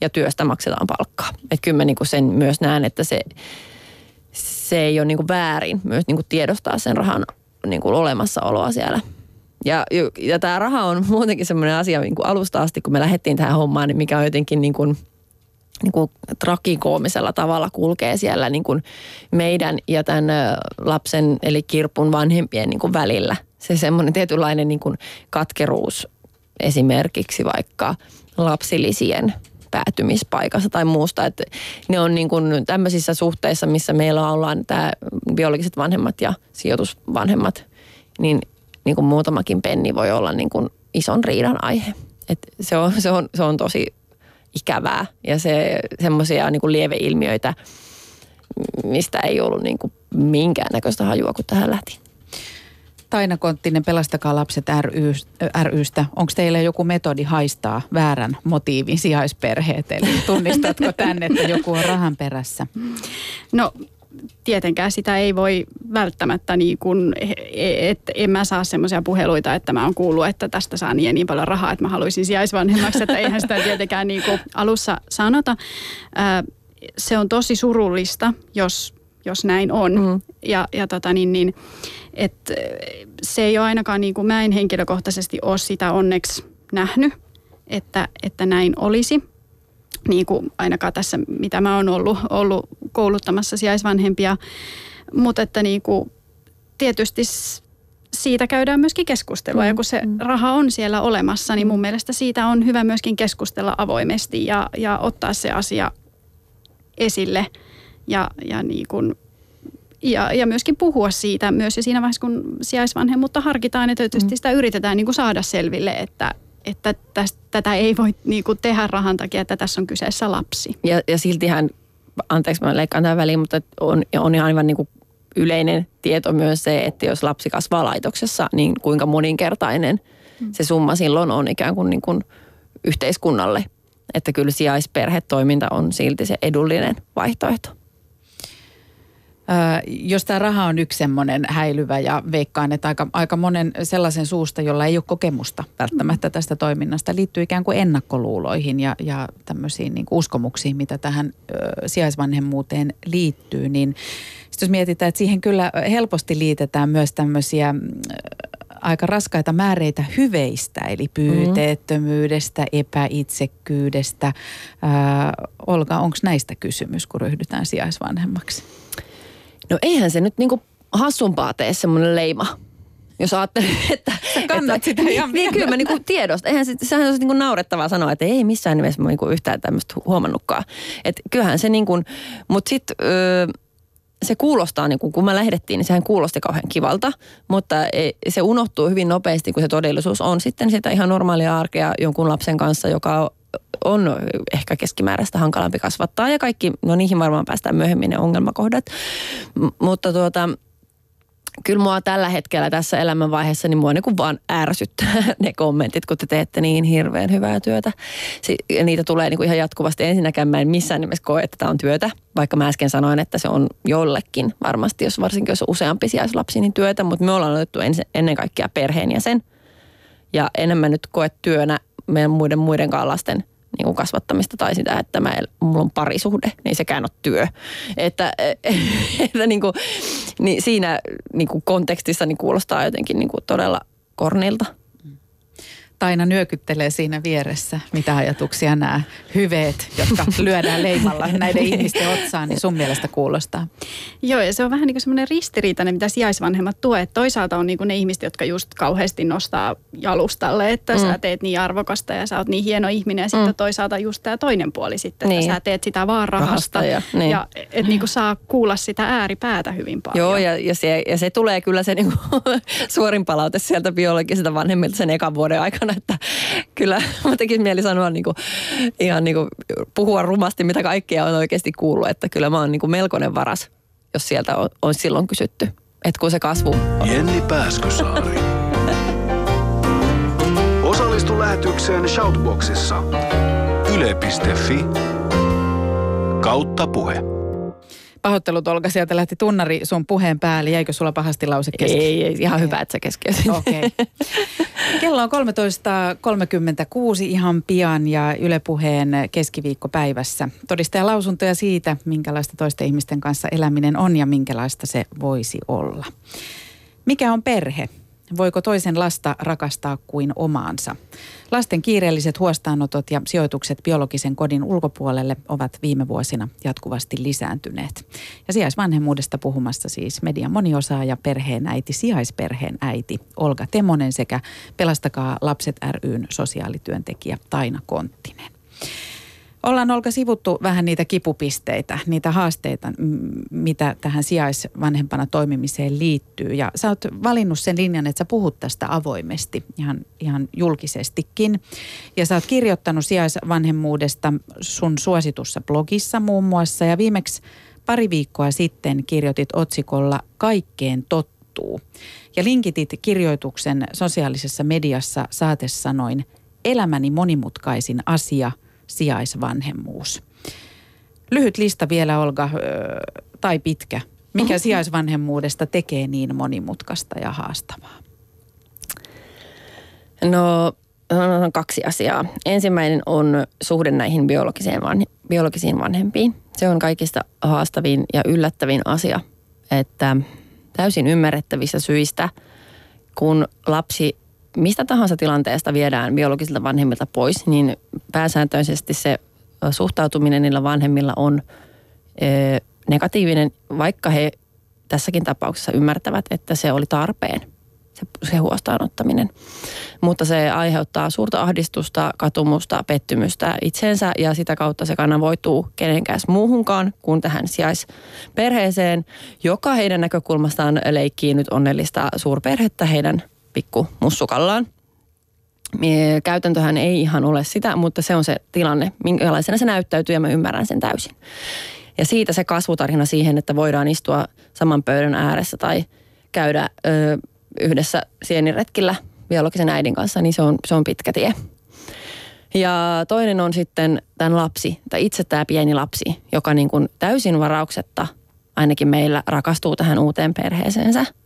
ja työstä maksetaan palkkaa. Että kyllä mä niin kuin sen myös näen, että se, se ei ole niin kuin väärin myös niin kuin tiedostaa sen rahan niin kuin olemassaoloa siellä – ja, ja tämä raha on muutenkin semmoinen asia niin kuin alusta asti, kun me lähdettiin tähän hommaan, niin mikä on jotenkin niin kuin, niin kuin trakikoomisella tavalla kulkee siellä niin kuin meidän ja tämän lapsen eli kirpun vanhempien niin kuin välillä. Se semmoinen tietynlainen niin kuin katkeruus esimerkiksi vaikka lapsilisien päätymispaikassa tai muusta. Että ne on niin kuin tämmöisissä suhteissa, missä meillä ollaan tämä biologiset vanhemmat ja sijoitusvanhemmat, niin niin kuin muutamakin penni voi olla niin kuin ison riidan aihe. Et se, on, se, on, se on tosi ikävää ja se semmoisia niin lieveilmiöitä, mistä ei ollut niin kuin minkäännäköistä hajua, kun tähän lähti. Taina Konttinen, Pelastakaa lapset ry, rystä. Onko teillä joku metodi haistaa väärän motiivin sijaisperheet? Eli tunnistatko tänne, että joku on rahan perässä? No tietenkään sitä ei voi välttämättä niin kuin, että en mä saa semmoisia puheluita, että mä oon kuullut, että tästä saa niin ja niin paljon rahaa, että mä haluaisin sijaisvanhemmaksi, että eihän sitä tietenkään niin kuin alussa sanota. Se on tosi surullista, jos, jos näin on. Mm. Ja, ja tota niin, niin, et se ei ole ainakaan, niin kuin mä en henkilökohtaisesti ole sitä onneksi nähnyt, että, että näin olisi niin kuin ainakaan tässä, mitä mä oon ollut, ollut kouluttamassa sijaisvanhempia. Mutta että niin kuin, tietysti siitä käydään myöskin keskustelua. Mm. Ja kun se mm. raha on siellä olemassa, niin mun mielestä siitä on hyvä myöskin keskustella avoimesti ja, ja ottaa se asia esille. Ja, ja, niin kuin, ja, ja myöskin puhua siitä myös jo siinä vaiheessa, kun sijaisvanhemmuutta harkitaan. Ja tietysti mm. sitä yritetään niin kuin saada selville, että, että tästä, tätä ei voi niin kuin tehdä rahan takia, että tässä on kyseessä lapsi. Ja, ja siltihän, anteeksi mä leikkaan tämän väliin, mutta on, on ihan aivan niin kuin yleinen tieto myös se, että jos lapsi kasvaa laitoksessa, niin kuinka moninkertainen mm. se summa silloin on ikään kuin, niin kuin yhteiskunnalle. Että kyllä sijaisperhetoiminta on silti se edullinen vaihtoehto jos tämä raha on yksi semmoinen häilyvä ja veikkaan, että aika, aika monen sellaisen suusta, jolla ei ole kokemusta välttämättä tästä toiminnasta, liittyy ikään kuin ennakkoluuloihin ja, ja tämmöisiin niin uskomuksiin, mitä tähän ö, sijaisvanhemmuuteen liittyy, niin sitten jos mietitään, että siihen kyllä helposti liitetään myös tämmöisiä aika raskaita määreitä hyveistä, eli pyyteettömyydestä, epäitsekkyydestä. Ää, Olga, onko näistä kysymys, kun ryhdytään sijaisvanhemmaksi? No eihän se nyt niinku hassumpaa tee semmoinen leima. Jos ajattelee, että... Sä kannat että, sitä ihan Niin, kyllä mä niinku tiedosta. Eihän se, sehän olisi niinku naurettavaa sanoa, että ei missään nimessä mä niinku yhtään tämmöistä huomannutkaan. Että kyllähän se niinku... Mutta sitten... Öö, se kuulostaa, niin kun me lähdettiin, niin sehän kuulosti kauhean kivalta, mutta se unohtuu hyvin nopeasti, kun se todellisuus on sitten sitä ihan normaalia arkea jonkun lapsen kanssa, joka on ehkä keskimääräistä hankalampi kasvattaa ja kaikki, no niihin varmaan päästään myöhemmin ne ongelmakohdat. M- mutta tuota, kyllä mua tällä hetkellä tässä elämänvaiheessa, niin mua niin vaan ärsyttää ne kommentit, kun te teette niin hirveän hyvää työtä. Si- ja niitä tulee niin kuin ihan jatkuvasti. Ensinnäkään mä en missään nimessä koe, että tämä on työtä, vaikka mä äsken sanoin, että se on jollekin varmasti, jos varsinkin jos on useampi sijaislapsi, niin työtä, mutta me ollaan otettu ennen kaikkea perheenjäsen. Ja enemmän nyt koe työnä meidän muiden muidenkaan lasten niin kuin kasvattamista tai sitä, että mä, mulla on parisuhde, niin sekään on työ. Että, että niin kuin, niin siinä niin kuin kontekstissa niin kuulostaa jotenkin niin kuin todella kornilta. Taina nyökyttelee siinä vieressä. Mitä ajatuksia nämä hyveet, jotka lyödään leimalla näiden ihmisten otsaan, niin sun mielestä kuulostaa? Joo, ja se on vähän niin kuin semmoinen ristiriitainen, mitä sijaisvanhemmat tuo. Että toisaalta on niin kuin ne ihmiset, jotka just kauheasti nostaa jalustalle, että mm. sä teet niin arvokasta ja sä oot niin hieno ihminen. Ja sitten mm. toisaalta just tämä toinen puoli sitten, että niin. sä teet sitä vaan rahasta. ja, niin. ja että niin kuin saa kuulla sitä ääripäätä hyvin paljon. Joo, ja, ja, se, ja se tulee kyllä se niin kuin suorin palaute sieltä biologiselta vanhemmilta sen ekan vuoden aikana aikana, että kyllä mä tekisin mieli sanoa niin kuin, ihan niin kuin, puhua rumasti, mitä kaikkea on oikeasti kuullut, että kyllä mä oon niin kuin melkoinen varas, jos sieltä on, on silloin kysytty, että kun se kasvu on. Jenni Pääskösaari. Osallistu lähetykseen Shoutboxissa. Yle.fi kautta puhe. Pahoittelut Olga, sieltä lähti tunnari sun puheen päälle. Jäikö sulla pahasti lause kesken? Ei, ei ihan hyvä, että sä keskeytit. Okei. Okay. Kello on 13.36 ihan pian ja Yle Puheen keskiviikkopäivässä. Todistaja lausuntoja siitä, minkälaista toisten ihmisten kanssa eläminen on ja minkälaista se voisi olla. Mikä on perhe? Voiko toisen lasta rakastaa kuin omaansa? Lasten kiireelliset huostaanotot ja sijoitukset biologisen kodin ulkopuolelle ovat viime vuosina jatkuvasti lisääntyneet. Ja sijaisvanhemmuudesta puhumassa siis median moniosaaja, perheen äiti, sijaisperheen äiti Olga Temonen sekä Pelastakaa lapset ryn sosiaalityöntekijä Taina Konttinen. Ollaan Olka sivuttu vähän niitä kipupisteitä, niitä haasteita, mitä tähän sijaisvanhempana toimimiseen liittyy. Ja sä oot valinnut sen linjan, että sä puhut tästä avoimesti, ihan, ihan julkisestikin. Ja sä oot kirjoittanut sijaisvanhemmuudesta sun suositussa blogissa muun muassa. Ja viimeksi pari viikkoa sitten kirjoitit otsikolla Kaikkeen tottuu. Ja linkitit kirjoituksen sosiaalisessa mediassa saatesanoin Elämäni monimutkaisin asia – sijaisvanhemmuus. Lyhyt lista vielä, Olga, tai pitkä. Mikä sijaisvanhemmuudesta tekee niin monimutkaista ja haastavaa? No, on kaksi asiaa. Ensimmäinen on suhde näihin biologiseen vanhe- biologisiin vanhempiin. Se on kaikista haastavin ja yllättävin asia, että täysin ymmärrettävissä syistä, kun lapsi mistä tahansa tilanteesta viedään biologisilta vanhemmilta pois, niin pääsääntöisesti se suhtautuminen niillä vanhemmilla on negatiivinen, vaikka he tässäkin tapauksessa ymmärtävät, että se oli tarpeen, se, se huostaanottaminen. Mutta se aiheuttaa suurta ahdistusta, katumusta, pettymystä itseensä ja sitä kautta se kanavoituu kenenkään muuhunkaan kuin tähän sijaisperheeseen, joka heidän näkökulmastaan leikkii nyt onnellista suurperhettä heidän pikku mussukallaan. Käytäntöhän ei ihan ole sitä, mutta se on se tilanne, minkälaisena se näyttäytyy ja mä ymmärrän sen täysin. Ja siitä se kasvutarina siihen, että voidaan istua saman pöydän ääressä tai käydä ö, yhdessä sieniretkillä biologisen äidin kanssa, niin se on, se on pitkä tie. Ja toinen on sitten tämän lapsi, tai itse tämä pieni lapsi, joka niin kuin täysin varauksetta ainakin meillä rakastuu tähän uuteen perheeseensä –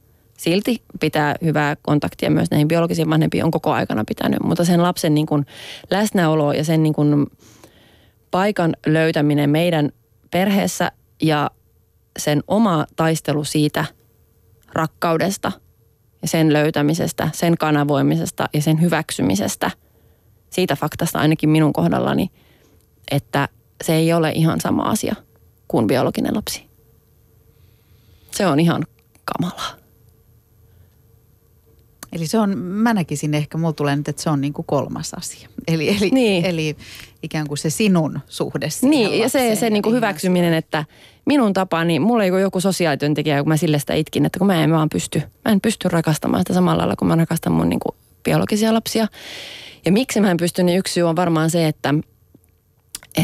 silti pitää hyvää kontaktia myös näihin biologisiin vanhempiin on koko aikana pitänyt. Mutta sen lapsen niin kuin läsnäolo ja sen niin kuin paikan löytäminen meidän perheessä ja sen oma taistelu siitä rakkaudesta ja sen löytämisestä, sen kanavoimisesta ja sen hyväksymisestä, siitä faktasta ainakin minun kohdallani, että se ei ole ihan sama asia kuin biologinen lapsi. Se on ihan kamalaa. Eli se on, mä näkisin ehkä, mulla tulee nyt, että se on niin kuin kolmas asia. Eli, eli, niin. eli ikään kuin se sinun suhde Niin, ja se, se niin kuin hyväksyminen, että minun tapani, mulla ei ole joku sosiaalityöntekijä, kun mä sille sitä itkin, että kun mä en vaan pysty, mä en pysty rakastamaan sitä samalla lailla, kun mä rakastan mun niin kuin biologisia lapsia. Ja miksi mä en pysty, niin yksi syy on varmaan se, että,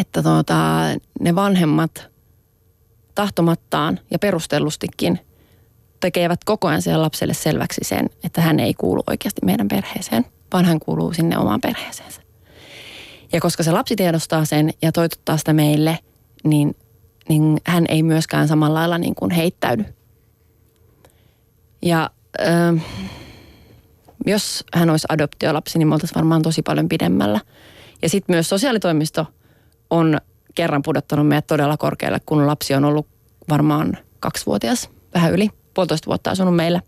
että tuota, ne vanhemmat tahtomattaan ja perustellustikin – tekevät koko ajan siellä lapselle selväksi sen, että hän ei kuulu oikeasti meidän perheeseen, vaan hän kuuluu sinne omaan perheeseensä. Ja koska se lapsi tiedostaa sen ja toitottaa sitä meille, niin, niin hän ei myöskään samalla lailla niin kuin heittäydy. Ja äh, jos hän olisi adoptiolapsi, niin me oltaisiin varmaan tosi paljon pidemmällä. Ja sitten myös sosiaalitoimisto on kerran pudottanut meidät todella korkealle, kun lapsi on ollut varmaan kaksivuotias, vähän yli puolitoista vuotta asunut meillä,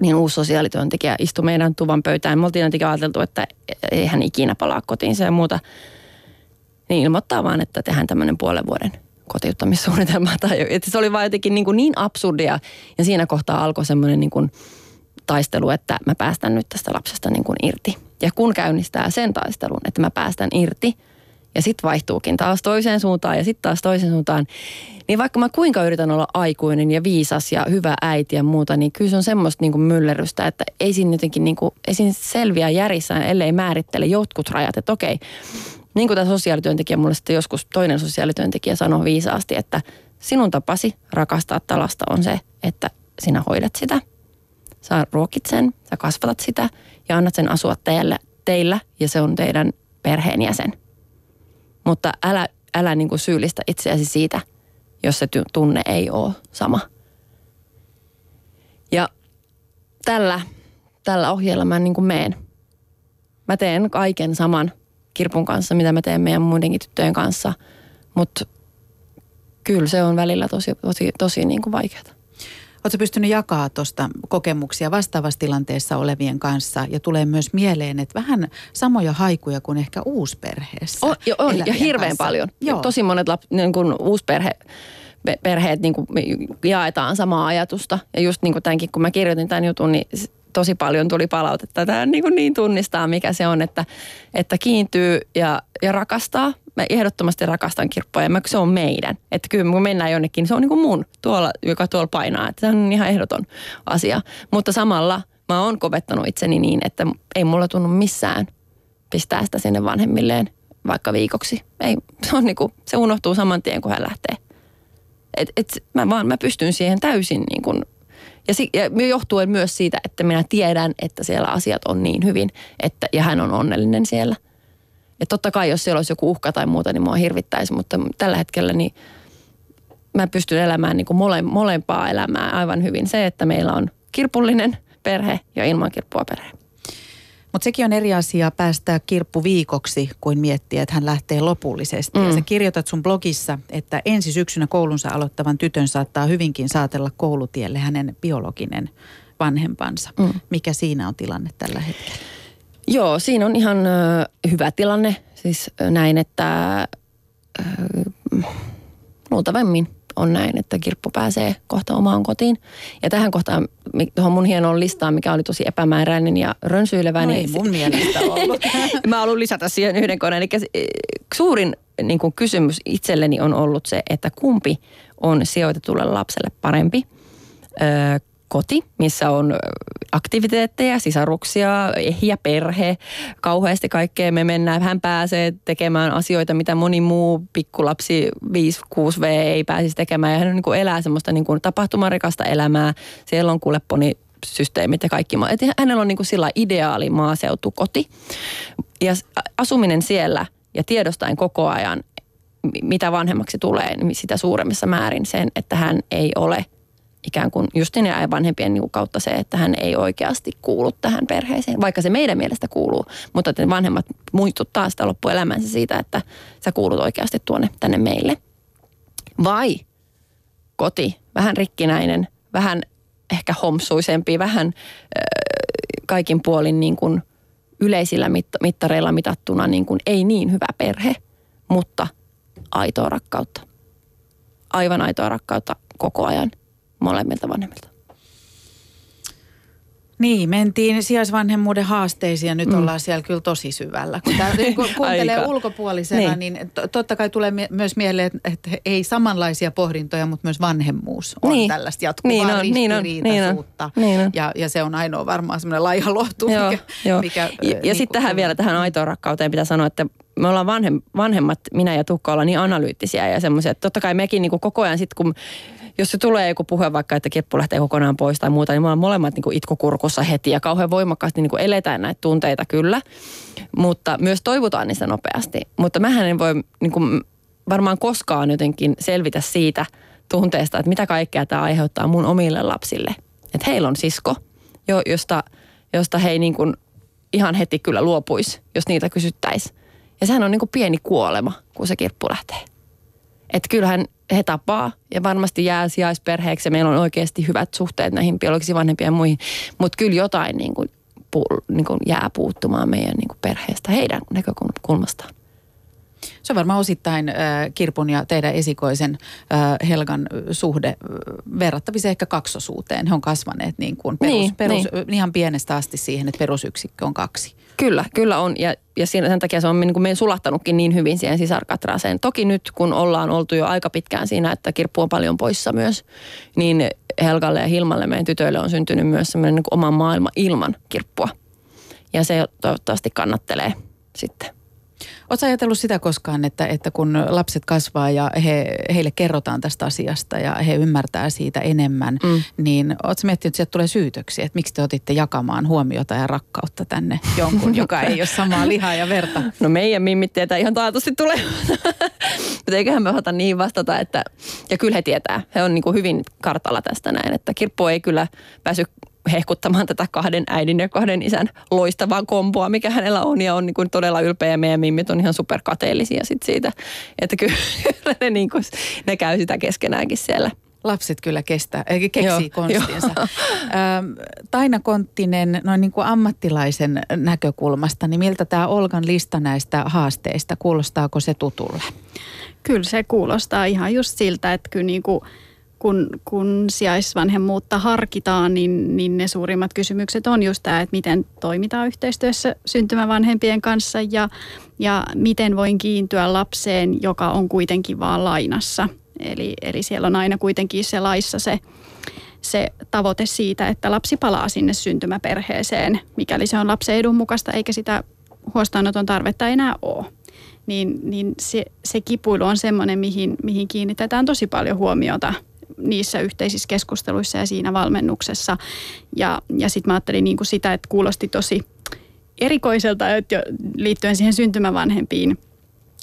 niin uusi sosiaalityöntekijä istui meidän tuvan pöytään. Me oltiin jotenkin ajateltu, että ei hän ikinä palaa kotiinsa ja muuta. Niin ilmoittaa vaan, että tehdään tämmöinen puolen vuoden kotiuttamissuunnitelma. Tai, että se oli vaan jotenkin niin, kuin niin absurdia. Ja siinä kohtaa alkoi semmoinen niin kuin taistelu, että mä päästän nyt tästä lapsesta niin kuin irti. Ja kun käynnistää sen taistelun, että mä päästän irti – ja sitten vaihtuukin taas toiseen suuntaan ja sitten taas toiseen suuntaan. Niin vaikka mä kuinka yritän olla aikuinen ja viisas ja hyvä äiti ja muuta, niin kyllä se on semmoista niin kuin myllerrystä, että ei siinä jotenkin niin kuin, ei siinä selviä järissä, ellei määrittele jotkut rajat, että okei. Niin kuin tämä sosiaalityöntekijä mulle sitten joskus toinen sosiaalityöntekijä sanoi viisaasti, että sinun tapasi rakastaa talasta on se, että sinä hoidat sitä. Sä ruokit sen, sä kasvatat sitä ja annat sen asua teille, teillä ja se on teidän perheenjäsen. Mutta älä, älä niin kuin syyllistä itseäsi siitä, jos se tunne ei ole sama. Ja tällä, tällä ohjeella mä niin kuin meen. Mä teen kaiken saman kirpun kanssa, mitä mä teen meidän muidenkin tyttöjen kanssa. Mutta kyllä se on välillä tosi, tosi, tosi niin kuin vaikeaa. Oletko pystynyt jakaa tuosta kokemuksia vastaavassa tilanteessa olevien kanssa ja tulee myös mieleen, että vähän samoja haikuja kuin ehkä uusperheessä. On, jo, on ja hirveän kanssa. paljon. Joo. Tosi monet lap, niin kuin uusperhe perheet niin kuin jaetaan samaa ajatusta. Ja just niin kuin tämänkin, kun mä kirjoitin tämän jutun, niin tosi paljon tuli palautetta. Tämä niin, kuin niin tunnistaa, mikä se on, että, että kiintyy ja, ja rakastaa. Mä ehdottomasti rakastan kirppoja, mä, se on meidän. Että kyllä kun mennään jonnekin, se on niin kuin mun, tuolla, joka tuolla painaa. Että se on ihan ehdoton asia. Mutta samalla mä oon kovettanut itseni niin, että ei mulla tunnu missään pistää sitä sinne vanhemmilleen vaikka viikoksi. Ei, se, on niin kuin, se unohtuu saman tien, kun hän lähtee. Et, et mä vaan mä pystyn siihen täysin niin kuin, ja, si, ja johtuen myös siitä, että minä tiedän, että siellä asiat on niin hyvin, että, ja hän on onnellinen siellä. Ja totta kai, jos siellä olisi joku uhka tai muuta, niin mua hirvittäisi, mutta tällä hetkellä niin mä pystyn elämään niin kuin mole, molempaa elämää aivan hyvin. Se, että meillä on kirpullinen perhe ja ilman kirppua perhe. Mutta sekin on eri asia päästää kirppu viikoksi kuin miettiä, että hän lähtee lopullisesti. Mm. Ja sä kirjoitat sun blogissa, että ensi syksynä koulunsa aloittavan tytön saattaa hyvinkin saatella koulutielle hänen biologinen vanhempansa. Mm. Mikä siinä on tilanne tällä hetkellä? Joo, siinä on ihan ö, hyvä tilanne. Siis näin, että ö, luultavimmin on näin, että kirppu pääsee kohta omaan kotiin. Ja tähän kohtaan, tuohon mun hienoon listaan, mikä oli tosi epämääräinen ja rönsyilevä. No niin, ei mun mielestä ollut. mä haluan lisätä siihen yhden koneen. Eli suurin niin kuin kysymys itselleni on ollut se, että kumpi on sijoitetulle lapselle parempi. Öö, koti, missä on aktiviteetteja, sisaruksia, ehjä perhe, kauheasti kaikkea me mennään. Hän pääsee tekemään asioita, mitä moni muu pikkulapsi 5-6V ei pääsisi tekemään. Ja hän niin kuin elää semmoista niin kuin tapahtumarikasta elämää. Siellä on kuule poni systeemit ja kaikki. Et hänellä on niin kuin sillä ideaali maaseutukoti. Ja asuminen siellä ja tiedostaen koko ajan, mitä vanhemmaksi tulee, niin sitä suuremmissa määrin sen, että hän ei ole – ikään kuin justin ja vanhempien niin kautta se, että hän ei oikeasti kuulu tähän perheeseen, vaikka se meidän mielestä kuuluu. Mutta että vanhemmat muistuttaa sitä loppuelämänsä siitä, että sä kuulut oikeasti tuonne tänne meille. Vai koti, vähän rikkinäinen, vähän ehkä homsuisempi, vähän äh, kaikin puolin niin kuin yleisillä mit- mittareilla mitattuna niin kuin ei niin hyvä perhe, mutta aitoa rakkautta. Aivan aitoa rakkautta koko ajan – molemmilta vanhemmilta. Niin, mentiin sijaisvanhemmuuden haasteisiin ja nyt mm. ollaan siellä kyllä tosi syvällä. Kun, tämä, kun kuuntelee Aika. ulkopuolisena, niin, niin totta kai tulee mie- myös mieleen, että ei samanlaisia pohdintoja, mutta myös vanhemmuus on niin. tällaista jatkuvaa niin on, ristiriitaisuutta. Niin on, niin on. Ja, ja se on ainoa varmaan semmoinen laiha lohtu, joo, mikä, joo. mikä Ja, ja niin sitten tähän vielä, tähän aitoon rakkauteen pitää sanoa, että me ollaan vanhem, vanhemmat, minä ja Tukka, ollaan niin analyyttisiä ja semmoisia, että totta kai mekin niin koko ajan sitten, kun jos se tulee joku puhe vaikka, että keppu lähtee kokonaan pois tai muuta, niin me ollaan molemmat niin kuin itkukurkussa heti ja kauhean voimakkaasti niin kuin eletään näitä tunteita kyllä, mutta myös toivotaan niistä nopeasti. Mutta mähän en voi niin kuin, varmaan koskaan jotenkin selvitä siitä tunteesta, että mitä kaikkea tämä aiheuttaa mun omille lapsille. Että heillä on sisko, jo, josta, josta he ei niin kuin ihan heti kyllä luopuisi, jos niitä kysyttäisiin. Ja sehän on niin kuin pieni kuolema, kun se kirppu lähtee. Että kyllähän he tapaa ja varmasti jää sijaisperheeksi ja meillä on oikeasti hyvät suhteet näihin biologisiin vanhempiin ja muihin. Mutta kyllä jotain niin kuin, pu, niin kuin jää puuttumaan meidän niin kuin perheestä heidän näkökulmastaan. Se on varmaan osittain äh, Kirpun ja teidän esikoisen äh, Helgan suhde äh, verrattavissa ehkä kaksosuuteen. He on kasvaneet niin kuin perus, niin, perus, niin. ihan pienestä asti siihen, että perusyksikkö on kaksi. Kyllä, kyllä on. Ja, ja siinä, sen takia se on niin kuin meidän sulahtanutkin niin hyvin siihen sisarkatraaseen. Toki nyt, kun ollaan oltu jo aika pitkään siinä, että kirppu on paljon poissa myös, niin Helgalle ja Hilmalle, meidän tytöille, on syntynyt myös semmoinen niin oma maailma ilman kirppua. Ja se toivottavasti kannattelee sitten Oletko ajatellut sitä koskaan, että, että kun lapset kasvaa ja he, heille kerrotaan tästä asiasta ja he ymmärtää siitä enemmän, mm. niin oletko miettinyt, että sieltä tulee syytöksiä, että miksi te otitte jakamaan huomiota ja rakkautta tänne jonkun, joka ei ole samaa lihaa ja verta? No meidän mimmit tietää ihan taatusti tulee. Mutta eiköhän me osata niin vastata, että, ja kyllä he tietää. He on niin kuin hyvin kartalla tästä näin, että kirppu ei kyllä pääsy hehkuttamaan tätä kahden äidin ja kahden isän loistavaa komboa, mikä hänellä on. Ja on niin kuin todella ylpeä ja meidän mimmit on ihan superkateellisia sit siitä. Että kyllä ne, niin kuin, ne käy sitä keskenäänkin siellä. Lapset kyllä kestää, keksii Joo, konstinsa. Jo. Taina Konttinen, noin niin kuin ammattilaisen näkökulmasta, niin miltä tämä Olgan lista näistä haasteista, kuulostaako se tutulle? Kyllä se kuulostaa ihan just siltä, että kyllä niin kuin kun, kun sijaisvanhemmuutta harkitaan, niin, niin ne suurimmat kysymykset on just tämä, että miten toimitaan yhteistyössä syntymävanhempien kanssa ja, ja miten voin kiintyä lapseen, joka on kuitenkin vaan lainassa. Eli, eli siellä on aina kuitenkin se laissa se, se tavoite siitä, että lapsi palaa sinne syntymäperheeseen, mikäli se on lapsen edun mukaista, eikä sitä huostaanoton tarvetta enää ole. Niin, niin se, se kipuilu on semmoinen, mihin, mihin kiinnitetään tosi paljon huomiota niissä yhteisissä keskusteluissa ja siinä valmennuksessa. Ja, ja sitten mä ajattelin niin kuin sitä, että kuulosti tosi erikoiselta että liittyen siihen syntymävanhempiin –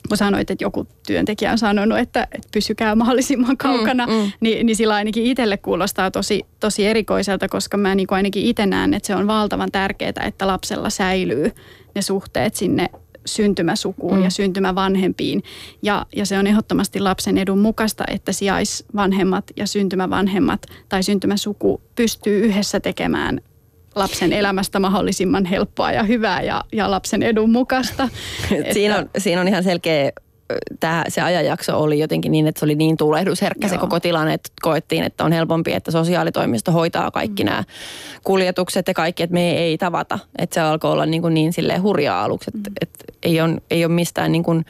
kun sanoit, että joku työntekijä on sanonut, että, että pysykää mahdollisimman kaukana, mm, mm. Niin, niin sillä ainakin itselle kuulostaa tosi, tosi erikoiselta, koska mä niin ainakin itse näen, että se on valtavan tärkeää, että lapsella säilyy ne suhteet sinne syntymäsukuun mm. ja syntymävanhempiin. Ja, ja se on ehdottomasti lapsen edun mukaista, että sijaisvanhemmat ja syntymävanhemmat tai syntymäsuku pystyy yhdessä tekemään lapsen elämästä mahdollisimman helppoa ja hyvää ja, ja lapsen edun mukaista. siinä, on, siinä on ihan selkeä tämä, se ajanjakso oli jotenkin niin, että se oli niin tulehdusherkkä Joo. se koko tilanne, että koettiin, että on helpompi, että sosiaalitoimisto hoitaa kaikki mm. nämä kuljetukset ja kaikki, että me ei tavata. Että se alkoi olla niin, kuin niin silleen hurjaa aluksi, että, mm. että ei, ole, ei ole mistään niin kuin,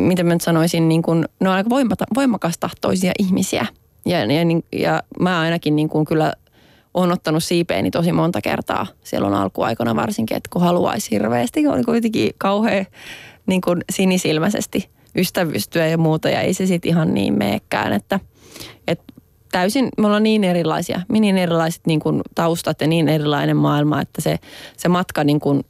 miten mä nyt sanoisin, niin kuin, ne on aika voimakastahtoisia ihmisiä. Ja, ja, ja mä ainakin niin kuin kyllä on ottanut siipeeni tosi monta kertaa silloin alkuaikana varsinkin, että kun haluaisi hirveästi, on kuitenkin kauhean niin kuin sinisilmäisesti ystävystyä ja muuta ja ei se sitten ihan niin meekään, että, että täysin, me ollaan niin erilaisia, niin erilaiset niin kuin taustat ja niin erilainen maailma, että se, se matka niin kuin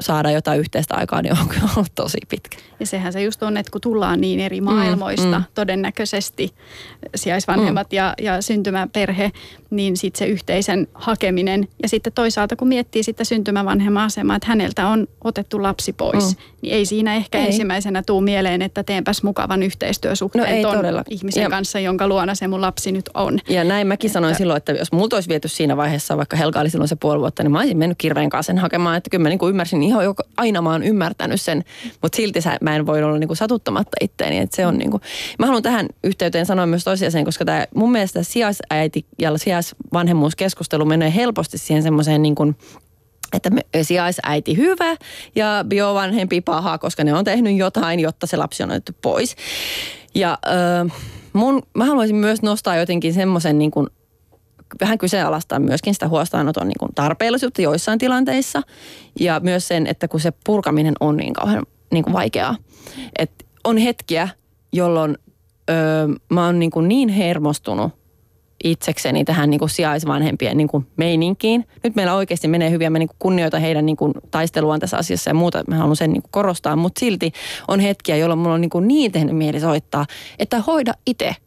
saada jotain yhteistä aikaa, niin on kyllä ollut tosi pitkä. Ja sehän se just on, että kun tullaan niin eri mm, maailmoista, mm, mm. todennäköisesti sijaisvanhemmat mm. ja, ja syntymäperhe, niin sitten se yhteisen hakeminen. Ja sitten toisaalta, kun miettii sitä syntymävanhemman asemaa, että häneltä on otettu lapsi pois, mm. niin ei siinä ehkä ei. ensimmäisenä tuu mieleen, että teenpäs mukavan yhteistyösuhteen no ei ton todella. ihmisen ja, kanssa, jonka luona se mun lapsi nyt on. Ja näin mäkin että, sanoin silloin, että jos multa olisi viety siinä vaiheessa, vaikka Helga oli silloin se puoli vuotta, niin mä olisin mennyt kirveen kanssa sen hakemaan, että kyllä mä niin kuin ymmärsin ihan jo, aina mä oon ymmärtänyt sen, mutta silti sä, mä en voi olla niin kuin satuttamatta itteeni, että se on niin kuin, mä haluan tähän yhteyteen sanoa myös tosiasiaan, koska tämä mun mielestä sijaisäiti ja sijaisvanhemmuuskeskustelu menee helposti siihen semmoiseen niin kuin, että sijaisäiti hyvä ja biovanhempi paha, koska ne on tehnyt jotain, jotta se lapsi on otettu pois. Ja äh, mun, mä haluaisin myös nostaa jotenkin semmoisen niin kuin vähän kyseenalaistaa myöskin sitä huostaanoton niin kuin tarpeellisuutta joissain tilanteissa ja myös sen, että kun se purkaminen on niin kauhean niin kuin vaikeaa. Et on hetkiä, jolloin öö, mä oon niin, kuin niin hermostunut itsekseni tähän niin kuin sijaisvanhempien niin kuin meininkiin. Nyt meillä oikeasti menee hyvin ja mä niin kuin kunnioitan heidän niin kuin taisteluaan tässä asiassa ja muuta. Mä haluan sen niin kuin korostaa, mutta silti on hetkiä, jolloin mulla on niin, kuin niin tehnyt mieli soittaa, että hoida itse –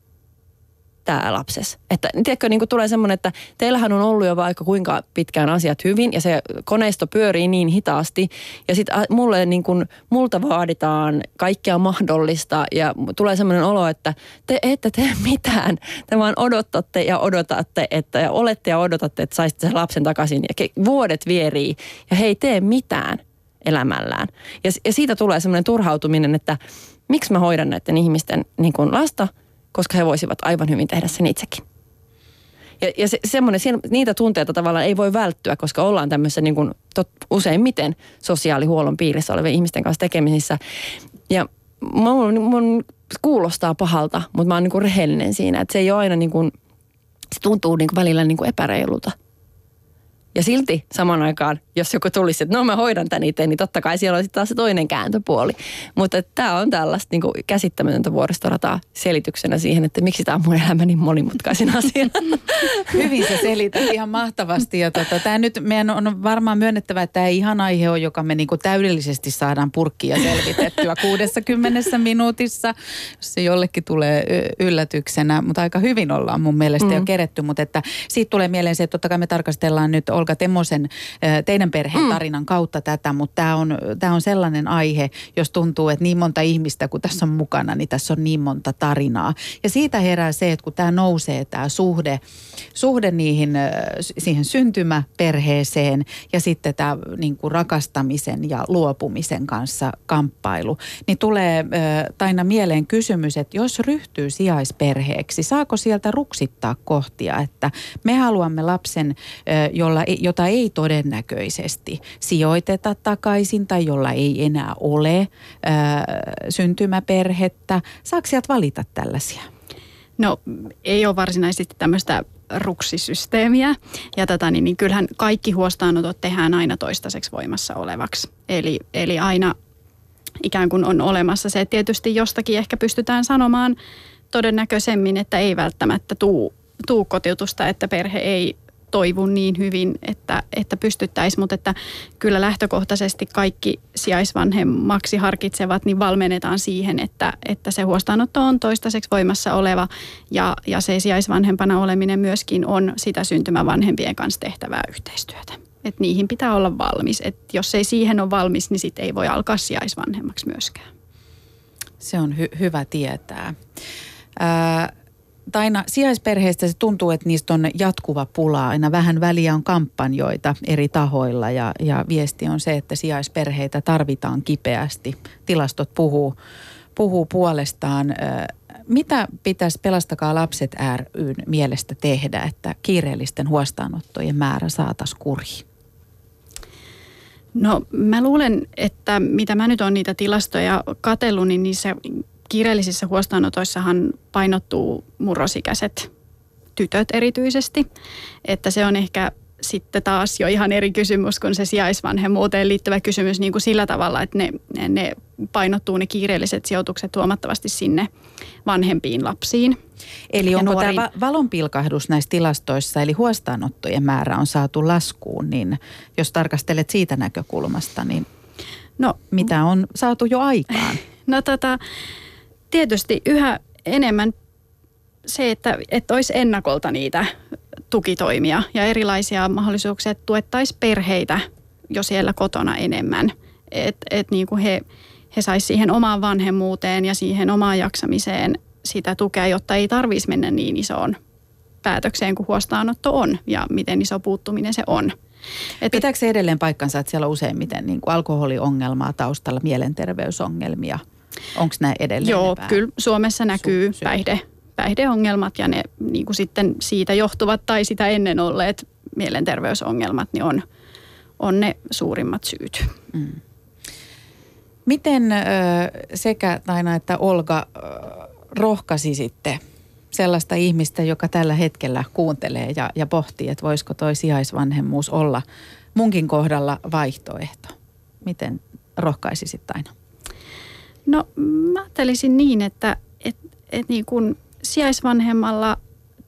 tämä lapses. Että tiedätkö, niin tulee semmoinen, että teillähän on ollut jo vaikka kuinka pitkään asiat hyvin ja se koneisto pyörii niin hitaasti ja sitten mulle niin kuin, multa vaaditaan kaikkea mahdollista ja tulee semmoinen olo, että te ette tee mitään. Te vaan odotatte ja odotatte, että ja olette ja odotatte, että saisitte sen lapsen takaisin ja vuodet vierii ja he tee mitään elämällään. Ja, ja siitä tulee semmoinen turhautuminen, että miksi mä hoidan näiden ihmisten niin kuin lasta – koska he voisivat aivan hyvin tehdä sen itsekin. Ja, ja se, semmoinen, niitä tunteita tavallaan ei voi välttyä, koska ollaan tämmöisessä niin kuin tot, useimmiten sosiaalihuollon piirissä olevien ihmisten kanssa tekemisissä. Ja mun, mun kuulostaa pahalta, mutta mä oon niin kuin rehellinen siinä, että se ei ole aina niin kuin, se tuntuu niin kuin välillä niin kuin epäreilulta. Ja silti saman aikaan, jos joku tulisi, että no mä hoidan tämän itse, niin totta kai siellä olisi taas se toinen kääntöpuoli. Mutta tämä on tällaista niin kuin käsittämätöntä vuoristorataa selityksenä siihen, että miksi tämä on mun elämä niin monimutkaisin asia. Hyvin se selität ihan mahtavasti. Ja tota, tämä nyt meidän on varmaan myönnettävä, että tämä ihan aihe on, joka me niin kuin täydellisesti saadaan purkkia selvitettyä 60 minuutissa, se jollekin tulee yllätyksenä. Mutta aika hyvin ollaan mun mielestä mm. jo keretty. Mutta että siitä tulee mieleen se, että totta kai me tarkastellaan nyt Olga Temosen teidän perheen mm. tarinan kautta tätä, mutta tämä on, tämä on sellainen aihe, jos tuntuu, että niin monta ihmistä kun tässä on mukana, niin tässä on niin monta tarinaa. Ja siitä herää se, että kun tämä nousee, tämä suhde, suhde niihin, siihen syntymäperheeseen ja sitten tämä niin kuin rakastamisen ja luopumisen kanssa kamppailu, niin tulee Taina mieleen kysymys, että jos ryhtyy sijaisperheeksi, saako sieltä ruksittaa kohtia, että me haluamme lapsen, jolla, jota ei todennäköisesti sijoiteta takaisin tai jolla ei enää ole syntymäperhettä. Saako sieltä valita tällaisia? No ei ole varsinaisesti tämmöistä ruksisysteemiä. Ja tota, niin, niin kyllähän kaikki huostaanotot tehdään aina toistaiseksi voimassa olevaksi. Eli, eli aina ikään kuin on olemassa se, että tietysti jostakin ehkä pystytään sanomaan todennäköisemmin, että ei välttämättä tuu, tuu kotiutusta, että perhe ei toivu niin hyvin, että, että pystyttäisiin, mutta että kyllä lähtökohtaisesti kaikki sijaisvanhemmaksi harkitsevat, niin valmennetaan siihen, että, että se huostaanotto on toistaiseksi voimassa oleva ja, ja se sijaisvanhempana oleminen myöskin on sitä syntymävanhempien kanssa tehtävää yhteistyötä. Että niihin pitää olla valmis. että jos ei siihen ole valmis, niin sitten ei voi alkaa sijaisvanhemmaksi myöskään. Se on hy- hyvä tietää. Ää, Taina, sijaisperheistä se tuntuu, että niistä on jatkuva pula. Aina vähän väliä on kampanjoita eri tahoilla ja, ja viesti on se, että sijaisperheitä tarvitaan kipeästi. Tilastot puhuu, puhuu puolestaan. Mitä pitäisi Pelastakaa lapset ryn mielestä tehdä, että kiireellisten huostaanottojen määrä saataisiin kuriin? No mä luulen, että mitä mä nyt on niitä tilastoja katsellut, niin niissä kiireellisissä huostaanotoissahan painottuu murrosikäiset tytöt erityisesti. Että se on ehkä sitten taas jo ihan eri kysymys kuin se sijaisvanhemmuuteen liittyvä kysymys niin kuin sillä tavalla, että ne, ne painottuu ne kiireelliset sijoitukset huomattavasti sinne vanhempiin lapsiin. Eli onko nuoriin. tämä valonpilkahdus näissä tilastoissa, eli huostaanottojen määrä on saatu laskuun, niin jos tarkastelet siitä näkökulmasta, niin no, mitä on saatu jo aikaan? No tota, tietysti yhä enemmän se, että, että olisi ennakolta niitä tukitoimia ja erilaisia mahdollisuuksia, että tuettaisiin perheitä jo siellä kotona enemmän. Että et niin kuin he, he saisivat siihen omaan vanhemmuuteen ja siihen omaan jaksamiseen sitä tukea, jotta ei tarvitsisi mennä niin isoon päätökseen kuin huostaanotto on ja miten iso puuttuminen se on. Että, Pitääkö se edelleen paikkansa, että siellä on useimmiten niin kuin alkoholiongelmaa taustalla, mielenterveysongelmia? Onko nämä edelleen Joo, kyllä Suomessa näkyy sy- päihde, päihdeongelmat ja ne niin kuin sitten siitä johtuvat tai sitä ennen olleet mielenterveysongelmat, niin on, on ne suurimmat syyt. Mm. Miten ö, sekä Taina että Olga ö, rohkaisi sitten sellaista ihmistä, joka tällä hetkellä kuuntelee ja, ja pohtii, että voisiko toi sijaisvanhemmuus olla munkin kohdalla vaihtoehto? Miten rohkaisisit aina? No mä ajattelisin niin, että et, et niin kun sijaisvanhemmalla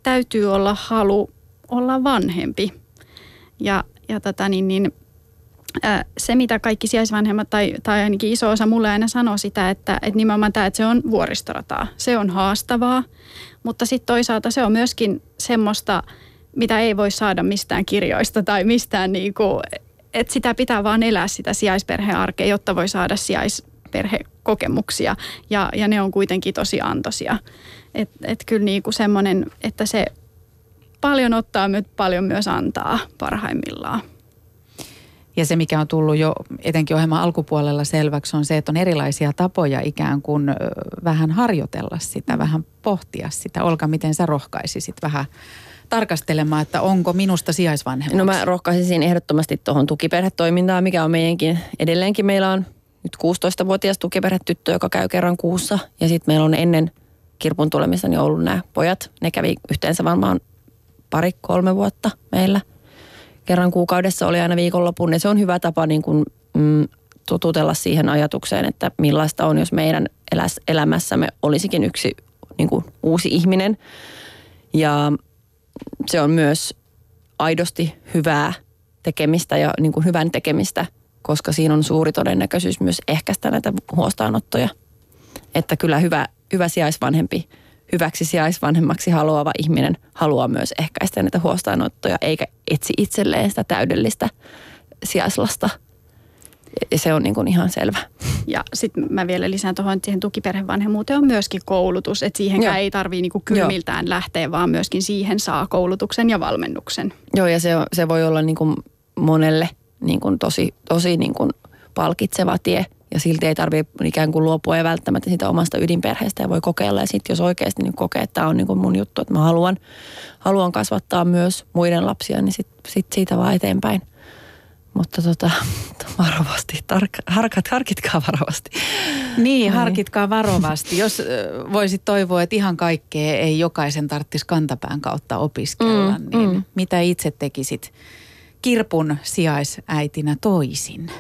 täytyy olla halu olla vanhempi. Ja, ja tota niin, niin, ää, se, mitä kaikki sijaisvanhemmat tai, tai ainakin iso osa mulle aina sanoo sitä, että, että nimenomaan tämä, että se on vuoristorataa. Se on haastavaa, mutta sitten toisaalta se on myöskin semmoista, mitä ei voi saada mistään kirjoista tai mistään niin kuin, että sitä pitää vaan elää sitä sijaisperhearkea, jotta voi saada sijaisperhekokemuksia ja, ja ne on kuitenkin tosi antoisia. Että et kyllä niin kuin semmoinen, että se paljon ottaa, mutta paljon myös antaa parhaimmillaan. Ja se, mikä on tullut jo etenkin ohjelman alkupuolella selväksi, on se, että on erilaisia tapoja ikään kuin vähän harjoitella sitä, vähän pohtia sitä. Olka, miten sä rohkaisisit vähän tarkastelemaan, että onko minusta sijaisvanhemmaksi? No mä rohkaisisin ehdottomasti tuohon tukiperhetoimintaan, mikä on meidänkin, edelleenkin meillä on nyt 16-vuotias tukiperhetyttö, joka käy kerran kuussa. Ja sitten meillä on ennen kirpun tulemista niin ollut nämä pojat. Ne kävi yhteensä varmaan pari-kolme vuotta meillä – kerran kuukaudessa oli aina viikonlopun. Ja se on hyvä tapa niin kuin, mm, totutella siihen ajatukseen, että millaista on, jos meidän elämässämme olisikin yksi niin kuin, uusi ihminen. Ja se on myös aidosti hyvää tekemistä ja niin kuin hyvän tekemistä, koska siinä on suuri todennäköisyys myös ehkäistä näitä huostaanottoja. Että kyllä hyvä, hyvä sijaisvanhempi hyväksi sijaisvanhemmaksi haluava ihminen haluaa myös ehkäistä näitä huostaanottoja, eikä etsi itselleen sitä täydellistä sijaislasta. Ja se on niin kuin ihan selvä. Ja sitten mä vielä lisään tuohon, että siihen tukiperhevanhemmuuteen on myöskin koulutus. Että siihenkään Joo. ei tarvitse niinku kylmiltään Joo. lähteä, vaan myöskin siihen saa koulutuksen ja valmennuksen. Joo, ja se, on- se voi olla niin kuin monelle niin kuin tosi, tosi niin kuin palkitseva tie. Ja silti ei tarvitse ikään kuin luopua ja välttämättä siitä omasta ydinperheestä ja voi kokeilla. Ja sitten jos oikeasti niin kokee, että tämä on niin kuin mun juttu, että mä haluan, haluan kasvattaa myös muiden lapsia, niin sitten sit siitä vaan eteenpäin. Mutta tota, varovasti, tark, harkat, harkitkaa varovasti. Niin, harkitkaa varovasti. Jos voisit toivoa, että ihan kaikkea ei jokaisen tarvitsisi kantapään kautta opiskella, Mm, niin mm. mitä itse tekisit kirpun sijaisäitinä toisin?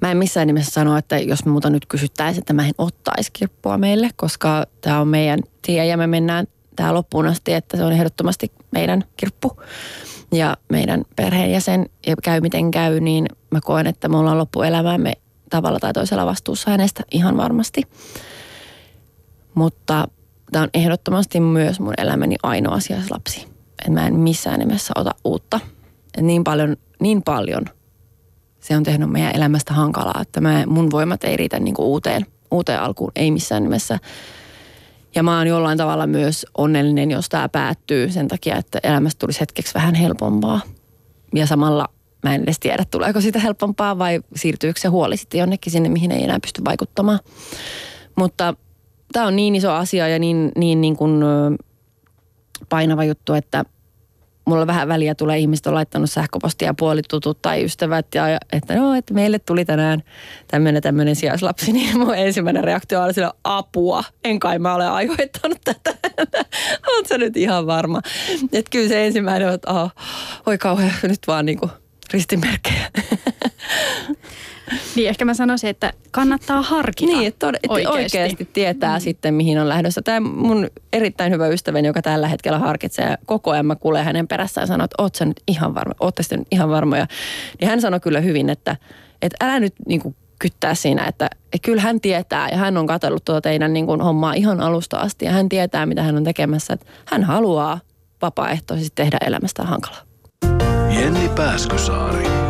Mä en missään nimessä sano, että jos muuta nyt kysyttäisiin, että mä en ottaisi kirppua meille, koska tämä on meidän tie ja me mennään tähän loppuun asti, että se on ehdottomasti meidän kirppu ja meidän perheenjäsen ja käy miten käy, niin mä koen, että me ollaan loppuelämäämme tavalla tai toisella vastuussa hänestä ihan varmasti. Mutta tämä on ehdottomasti myös mun elämäni ainoa lapsi. Et mä en missään nimessä ota uutta. Et niin paljon, niin paljon se on tehnyt meidän elämästä hankalaa, että mä, mun voimat ei riitä niin kuin uuteen, uuteen alkuun, ei missään nimessä. Ja mä oon jollain tavalla myös onnellinen, jos tämä päättyy sen takia, että elämästä tulisi hetkeksi vähän helpompaa. Ja samalla mä en edes tiedä, tuleeko siitä helpompaa vai siirtyykö se huoli sitten jonnekin sinne, mihin ei enää pysty vaikuttamaan. Mutta tämä on niin iso asia ja niin, niin, niin kuin, painava juttu, että mulla vähän väliä tulee, ihmiset on laittanut sähköpostia puolitutut tai ystävät, ja, että no, että meille tuli tänään tämmöinen tämmöinen sijaislapsi, niin mun ensimmäinen reaktio oli sillä apua, en kai mä ole aiheuttanut tätä. Oot sä nyt ihan varma? Että kyllä se ensimmäinen on, että oh, oi kauhean, nyt vaan niinku ristimerkkejä. Niin ehkä mä sanoisin, että kannattaa harkita Niin, että, tod- oikeasti. oikeasti. tietää mm. sitten, mihin on lähdössä. Tämä mun erittäin hyvä ystäväni, joka tällä hetkellä harkitsee, ja koko ajan mä kuulen hänen perässään ja sanoo, että oot sä nyt ihan varma, ootte sitten nyt ihan varmoja. Niin hän sanoi kyllä hyvin, että, että älä nyt niin kuin kyttää siinä, että, että kyllä hän tietää ja hän on katsellut tuota teidän niin kuin hommaa ihan alusta asti ja hän tietää, mitä hän on tekemässä. Että hän haluaa vapaaehtoisesti tehdä elämästä hankalaa. Jenni Pääskysaari.